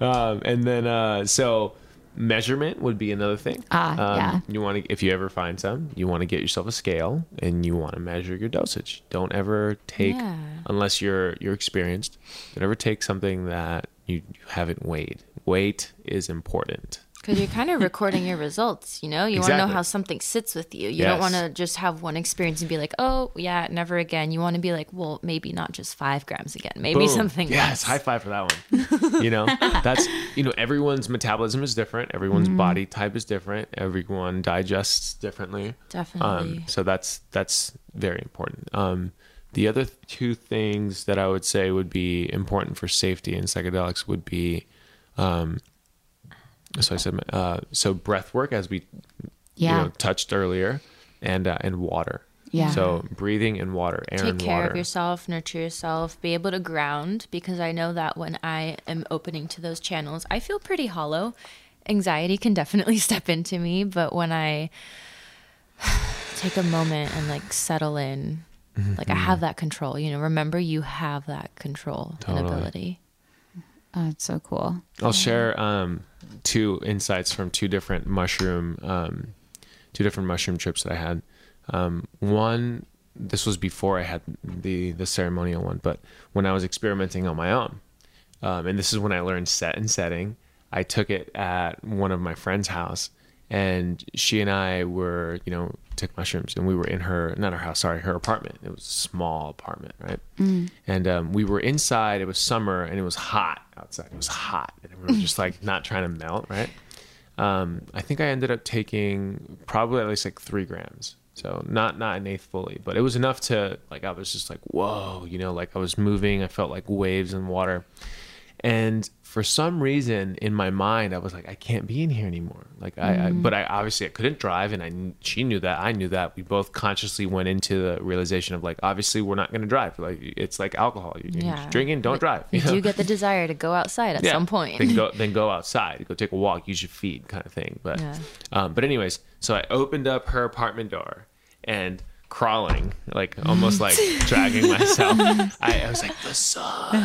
um, and then uh, so measurement would be another thing. Ah, um, yeah. You want to, if you ever find some, you want to get yourself a scale and you want to measure your dosage. Don't ever take, Yeah. unless you're you're experienced. Don't ever take something that you, you haven't weighed. Weight is important. Because you're kind of recording your results, you know? You want to know how something sits with you. You don't want to just have one experience and be like, oh, yeah, never again. You want to be like, well, maybe not just five grams again. Maybe Boom. something Yes, less. high five for that one. you know, (laughs) that's you know everyone's metabolism is different. Everyone's Mm-hmm. body type is different. Everyone digests differently. Definitely. Um, so that's that's very important. Um, the other two things that I would say would be important for safety in psychedelics would be, um, so I said, uh, so breath work as we Yeah. you know, touched earlier, and uh, and water. Yeah. So breathing and water, air Take and care water. of yourself, nurture yourself, be able to ground because I know that when I am opening to those channels, I feel pretty hollow. Anxiety can definitely (laughs) step into me, but when I (sighs) take a moment and like settle in, like I have that control, you know, remember you have that control Totally. and ability. Oh, it's so cool. I'll share um, two insights from two different mushroom, um, two different mushroom trips that I had. Um, one, this was before I had the the ceremonial one, but when I was experimenting on my own, um, and this is when I learned set and setting. I took it at one of my friend's house, and she and I were, you know, took mushrooms, and we were in her, not her house, sorry, her apartment. It was a small apartment, right? And um, we were inside. It was summer, and it was hot outside. It was hot, and we were just like not trying to melt, right? Um, I think I ended up taking probably at least like three grams. So not not an eighth fully, but it was enough to like I was just like whoa, you know, like I was moving. I felt like waves in water, and for some reason in my mind I was like I can't be in here anymore. Like I, I but I obviously I couldn't drive, and I she knew that I knew that. We both consciously went into the realization of like obviously we're not going to drive. Like it's like alcohol. You Yeah. drinking, don't drive. You you know? do get the desire to go outside at Yeah. some point. Then go then go outside, go take a walk, use your feet, kind of thing. But Yeah. um, but anyways, so I opened up her apartment door and crawling, like almost like (laughs) dragging myself. I, I was like the sun,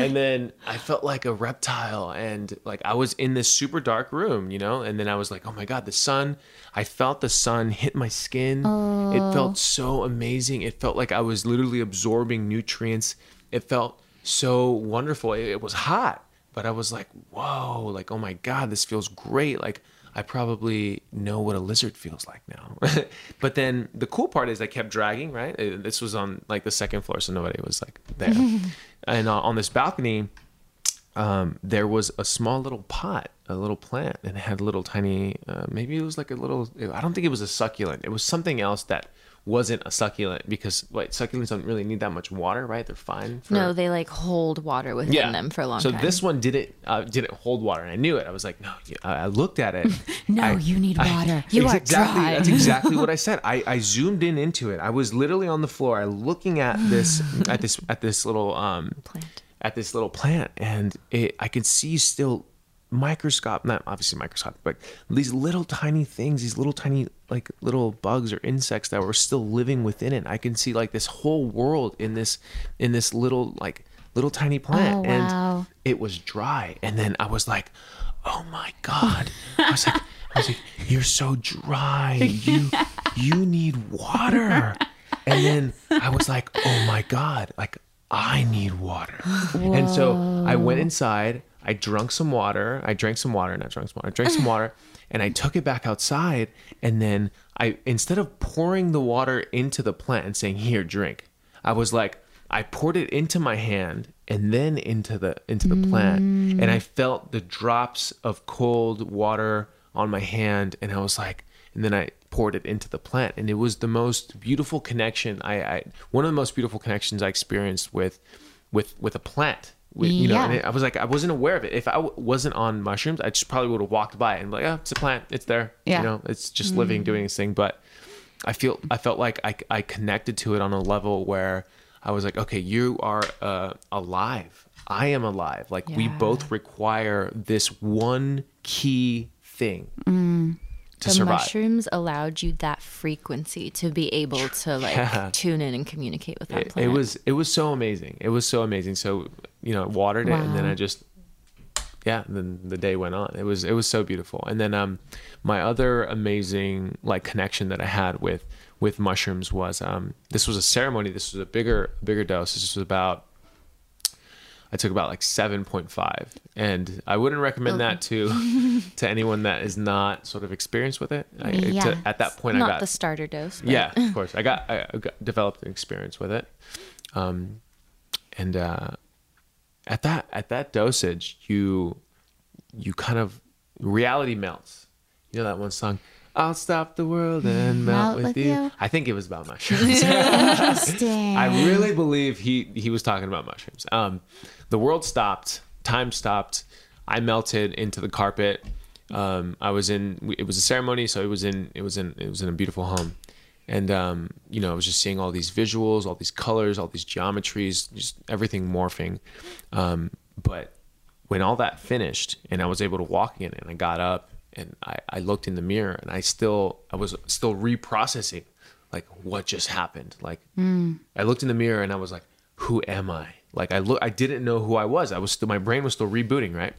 and then I felt like a reptile, and like I was in this super dark room, you know. And then I was like, oh my god, the sun! I felt the sun hit my skin. It felt so amazing. It felt like I was literally absorbing nutrients. It felt so wonderful. It, it was hot, but I was like, whoa, like, oh my God, this feels great. Like, I probably know what a lizard feels like now. (laughs) but then the cool part is I kept dragging, right? Uh, This was on like the second floor, so nobody was like there. (laughs) and uh, on this balcony, um, there was a small little pot, a little plant, and it had little tiny, uh, maybe it was like a little, I don't think it was a succulent. It was something else that wasn't a succulent because wait, succulents don't really need that much water, right? They're fine. For, No, they like hold water within them for a long so time. this one didn't uh, didn't hold water, and I knew it. I was like, no. I I looked at it. (laughs) No, I- you need I- water. (laughs) You are exactly, dry. That's exactly (laughs) what I said. I, I zoomed in into it. I was literally on the floor. I looking at this (sighs) at this at this little um Plant. at this little plant, and it, I could see still microscope, not obviously microscopic, but these little tiny things, these little tiny like little bugs or insects that were still living within it. I can see like this whole world in this in this little like little tiny oh, plant, Oh, and it was dry. And then I was like, oh my god, I was like. I was like, "You're so dry. (laughs) You you need water." And then I was like, "Oh my god, like I need water." And so I went inside. I drunk some water. I drank some water, not drunk some water. I drank some water, (laughs) and I took it back outside. And then I, instead of pouring the water into the plant and saying, "Here, drink," I was like, I poured it into my hand and then into the into the plant, mm. and I felt the drops of cold water on my hand, and I was like, and then I poured it into the plant, and it was the most beautiful connection. I, I one of the most beautiful connections I experienced with with with a plant. With, you know, Yeah. and it, I was like, I wasn't aware of it. If I w- wasn't on mushrooms, I just probably would have walked by and like, oh, it's a plant. It's there. Yeah. You know, it's just living, doing its thing. But I feel, I felt like I, I connected to it on a level where I was like, okay, you are uh, alive. I am alive. Like we both require this one key thing to the survive. mushrooms allowed you that frequency to be able (laughs) to like Yeah. tune in and communicate with that it, it was it was so amazing. It was so amazing. So you know watered it and then i just yeah then the day went on. It was it was so beautiful. And then um my other amazing like connection that i had with with mushrooms was um this was a ceremony. This was a bigger bigger dose. This was about I took about like 7.5 and I wouldn't recommend that to (laughs) to anyone that is not sort of experienced with it. I, Yeah. to, at that point I not got the starter dose. But yeah, of (laughs) course. I got I I got, developed an experience with it, um, and uh, at that at that dosage, you you kind of reality melts. You know that one song, "I'll stop the world and melt, with, you. I think it was about mushrooms. (laughs) (laughs) Interesting. I really believe he he was talking about mushrooms. Um, the world stopped, time stopped. I melted into the carpet. Um, I was in. It was a ceremony, so it was in. It was in. It was in a beautiful home, and um, you know, I was just seeing all these visuals, all these colors, all these geometries, just everything morphing. Um, but when all that finished, and I was able to walk in, and I got up, and I, I looked in the mirror, and I still, I was still reprocessing, like what just happened. Like I looked in the mirror, and I was like, who am I? Like I look, I didn't know who I was. I was still, my brain was still rebooting, right?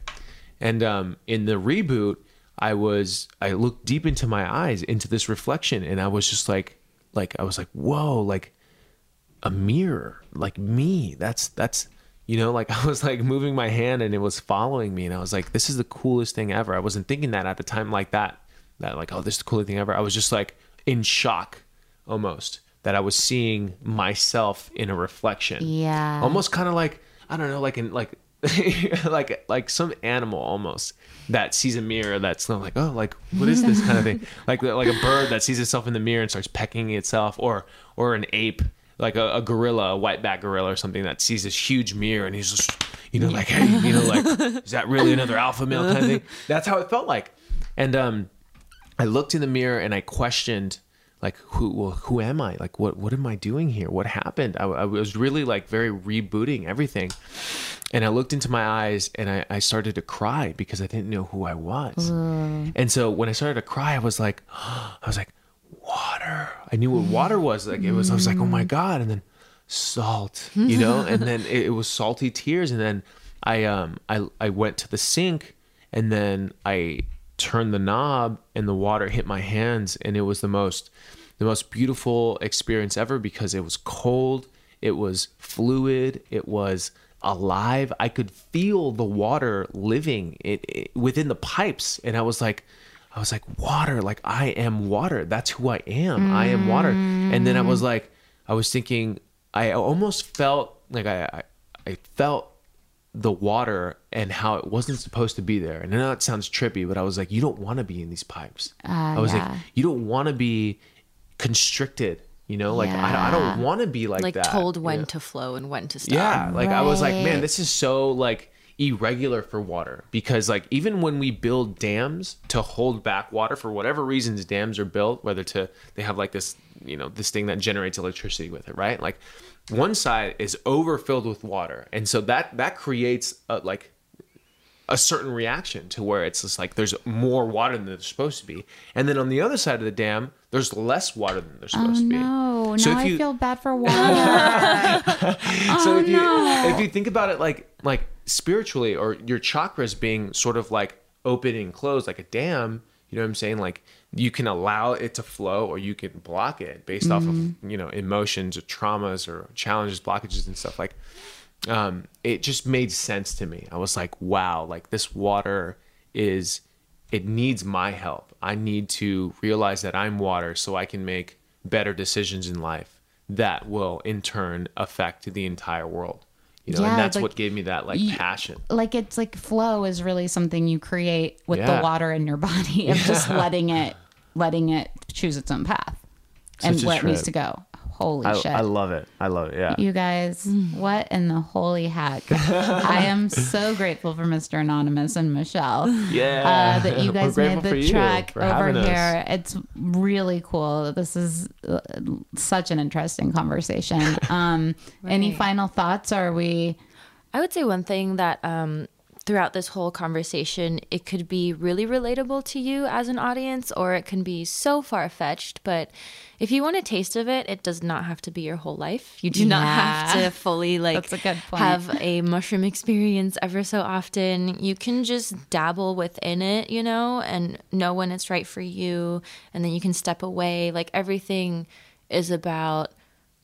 And um, in the reboot, I was, I looked deep into my eyes, into this reflection, and I was just like, like I was like, whoa, like a mirror, like me. That's that's you know, like (laughs) I was like moving my hand and it was following me, and I was like, this is the coolest thing ever. I wasn't thinking that at the time like that. That like, oh, this is the coolest thing ever. I was just like in shock, almost that I was seeing myself in a reflection. Yeah. almost kind of like I don't know, like in like. (laughs) like like some animal almost that sees a mirror that's like oh like what is this kind of thing (laughs) like like a bird that sees itself in the mirror and starts pecking itself or or an ape like a, a gorilla a whiteback gorilla or something that sees this huge mirror and he's just you know like hey you know like (laughs) is that really another alpha male kind of thing (laughs) that's how it felt like and um I looked in the mirror and I questioned, like, who, well, who am I? Like, what, what am I doing here? What happened? I, I was really like very rebooting everything. And I looked into my eyes and I, I started to cry because I didn't know who I was. And so when I started to cry, I was like, (gasps) I was like, water. I knew what water was. Like, it was, I was like, oh my God. And then salt, you know? (laughs) and then it, it was salty tears. And then I, um, I, I went to the sink and then I turned the knob and the water hit my hands and it was the most the most beautiful experience ever because it was cold it was fluid it was alive i could feel the water living it, it within the pipes and i was like I was like, water, like I am water. That's who I am. I am water. And then I was like, I was thinking, I almost felt like I, I, I felt the water and how it wasn't supposed to be there. And I know that sounds trippy, but I was like, you don't want to be in these pipes. Ah, I was like, you don't want to be constricted. You know, like I, I don't want to be like, like that. told when Yeah. to flow and when to stop. Yeah, like I was like, man, this is so like irregular for water because like even when we build dams to hold back water for whatever reasons dams are built, whether to they have like this, you know, this thing that generates electricity with it, right? Like one side is overfilled with water, and so that that creates a, like a certain reaction to where it's just like there's more water than there's supposed to be, and then on the other side of the dam, there's less water than there's oh, supposed to be. No, So now if I you- feel bad for (laughs) water. so if oh, you if you think about it like like spiritually or your chakras being sort of like open and closed like a dam you know what i'm saying? Like you can allow it to flow or you can block it based off of you know emotions or traumas or challenges blockages and stuff. Like um it just made sense to me. I was like wow like this water is it needs my help. I need to realize that i'm water so i can make better decisions in life that will in turn affect the entire world you know Yeah, and that's like, what gave me that like y- passion like it's like flow is really something you create with Yeah. the water in your body of just (laughs) letting it letting it choose its own path and Such a where it needs to go. Holy I, shit. I love it i love it yeah you guys, what in the holy heck? I am so (laughs) grateful for Mr. Anonymous and Michelle. yeah Uh, that you guys grateful made the you trek over having us. here. It's really cool. This is uh, such an interesting conversation. (laughs) Um, Any final thoughts? Are we? I would say one thing that um, throughout this whole conversation, it could be really relatable to you as an audience, or it can be so far fetched. But if you want a taste of it, it does not have to be your whole life. You do not have to (laughs) fully like a have a mushroom experience ever so often. You can just dabble within it, you know, and know when it's right for you, and then you can step away. Like everything is about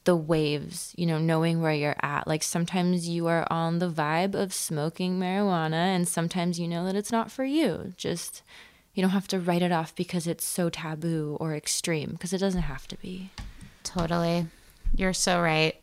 the waves, you know, knowing where you're at. Like sometimes you are on the vibe of smoking marijuana, and sometimes you know that it's not for you. Just, you don't have to write it off because it's so taboo or extreme, because it doesn't have to be. Totally. You're so right.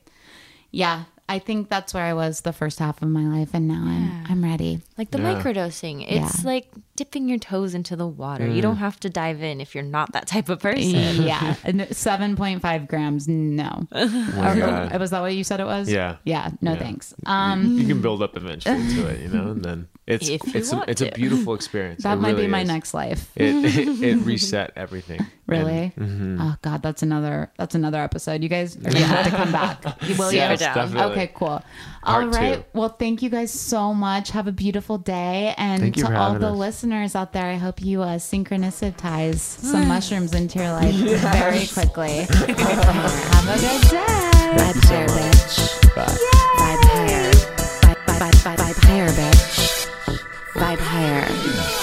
Yeah, I think that's where I was the first half of my life, and now I'm I'm ready. Like the Yeah. microdosing, it's Yeah. like dipping your toes into the water. Mm. You don't have to dive in if you're not that type of person. (laughs) yeah, seven point five grams. No, (laughs) Oh Or- was that what you said it was? Yeah. yeah. No Yeah. thanks. Um, you can build up eventually to it you know and then it's If you it's a, want it's a beautiful experience that It might really be my is. next life. it, it it (laughs) reset everything Really? mm-hmm. Oh God, that's another that's another episode. You guys are gonna have to come back. Will you? Yes, down. definitely. Okay, cool. Part All right. two. Well, thank you guys so much. Have a beautiful day. And Thank you to for all the us. listeners out there, I hope you uh, synchronicize some mushrooms into your life (laughs) very quickly. (laughs) Have a good day. Vibe higher, bitch. Bye. Vibe higher. Vibe, vibe, vibe, vibe higher, bitch. Vibe higher.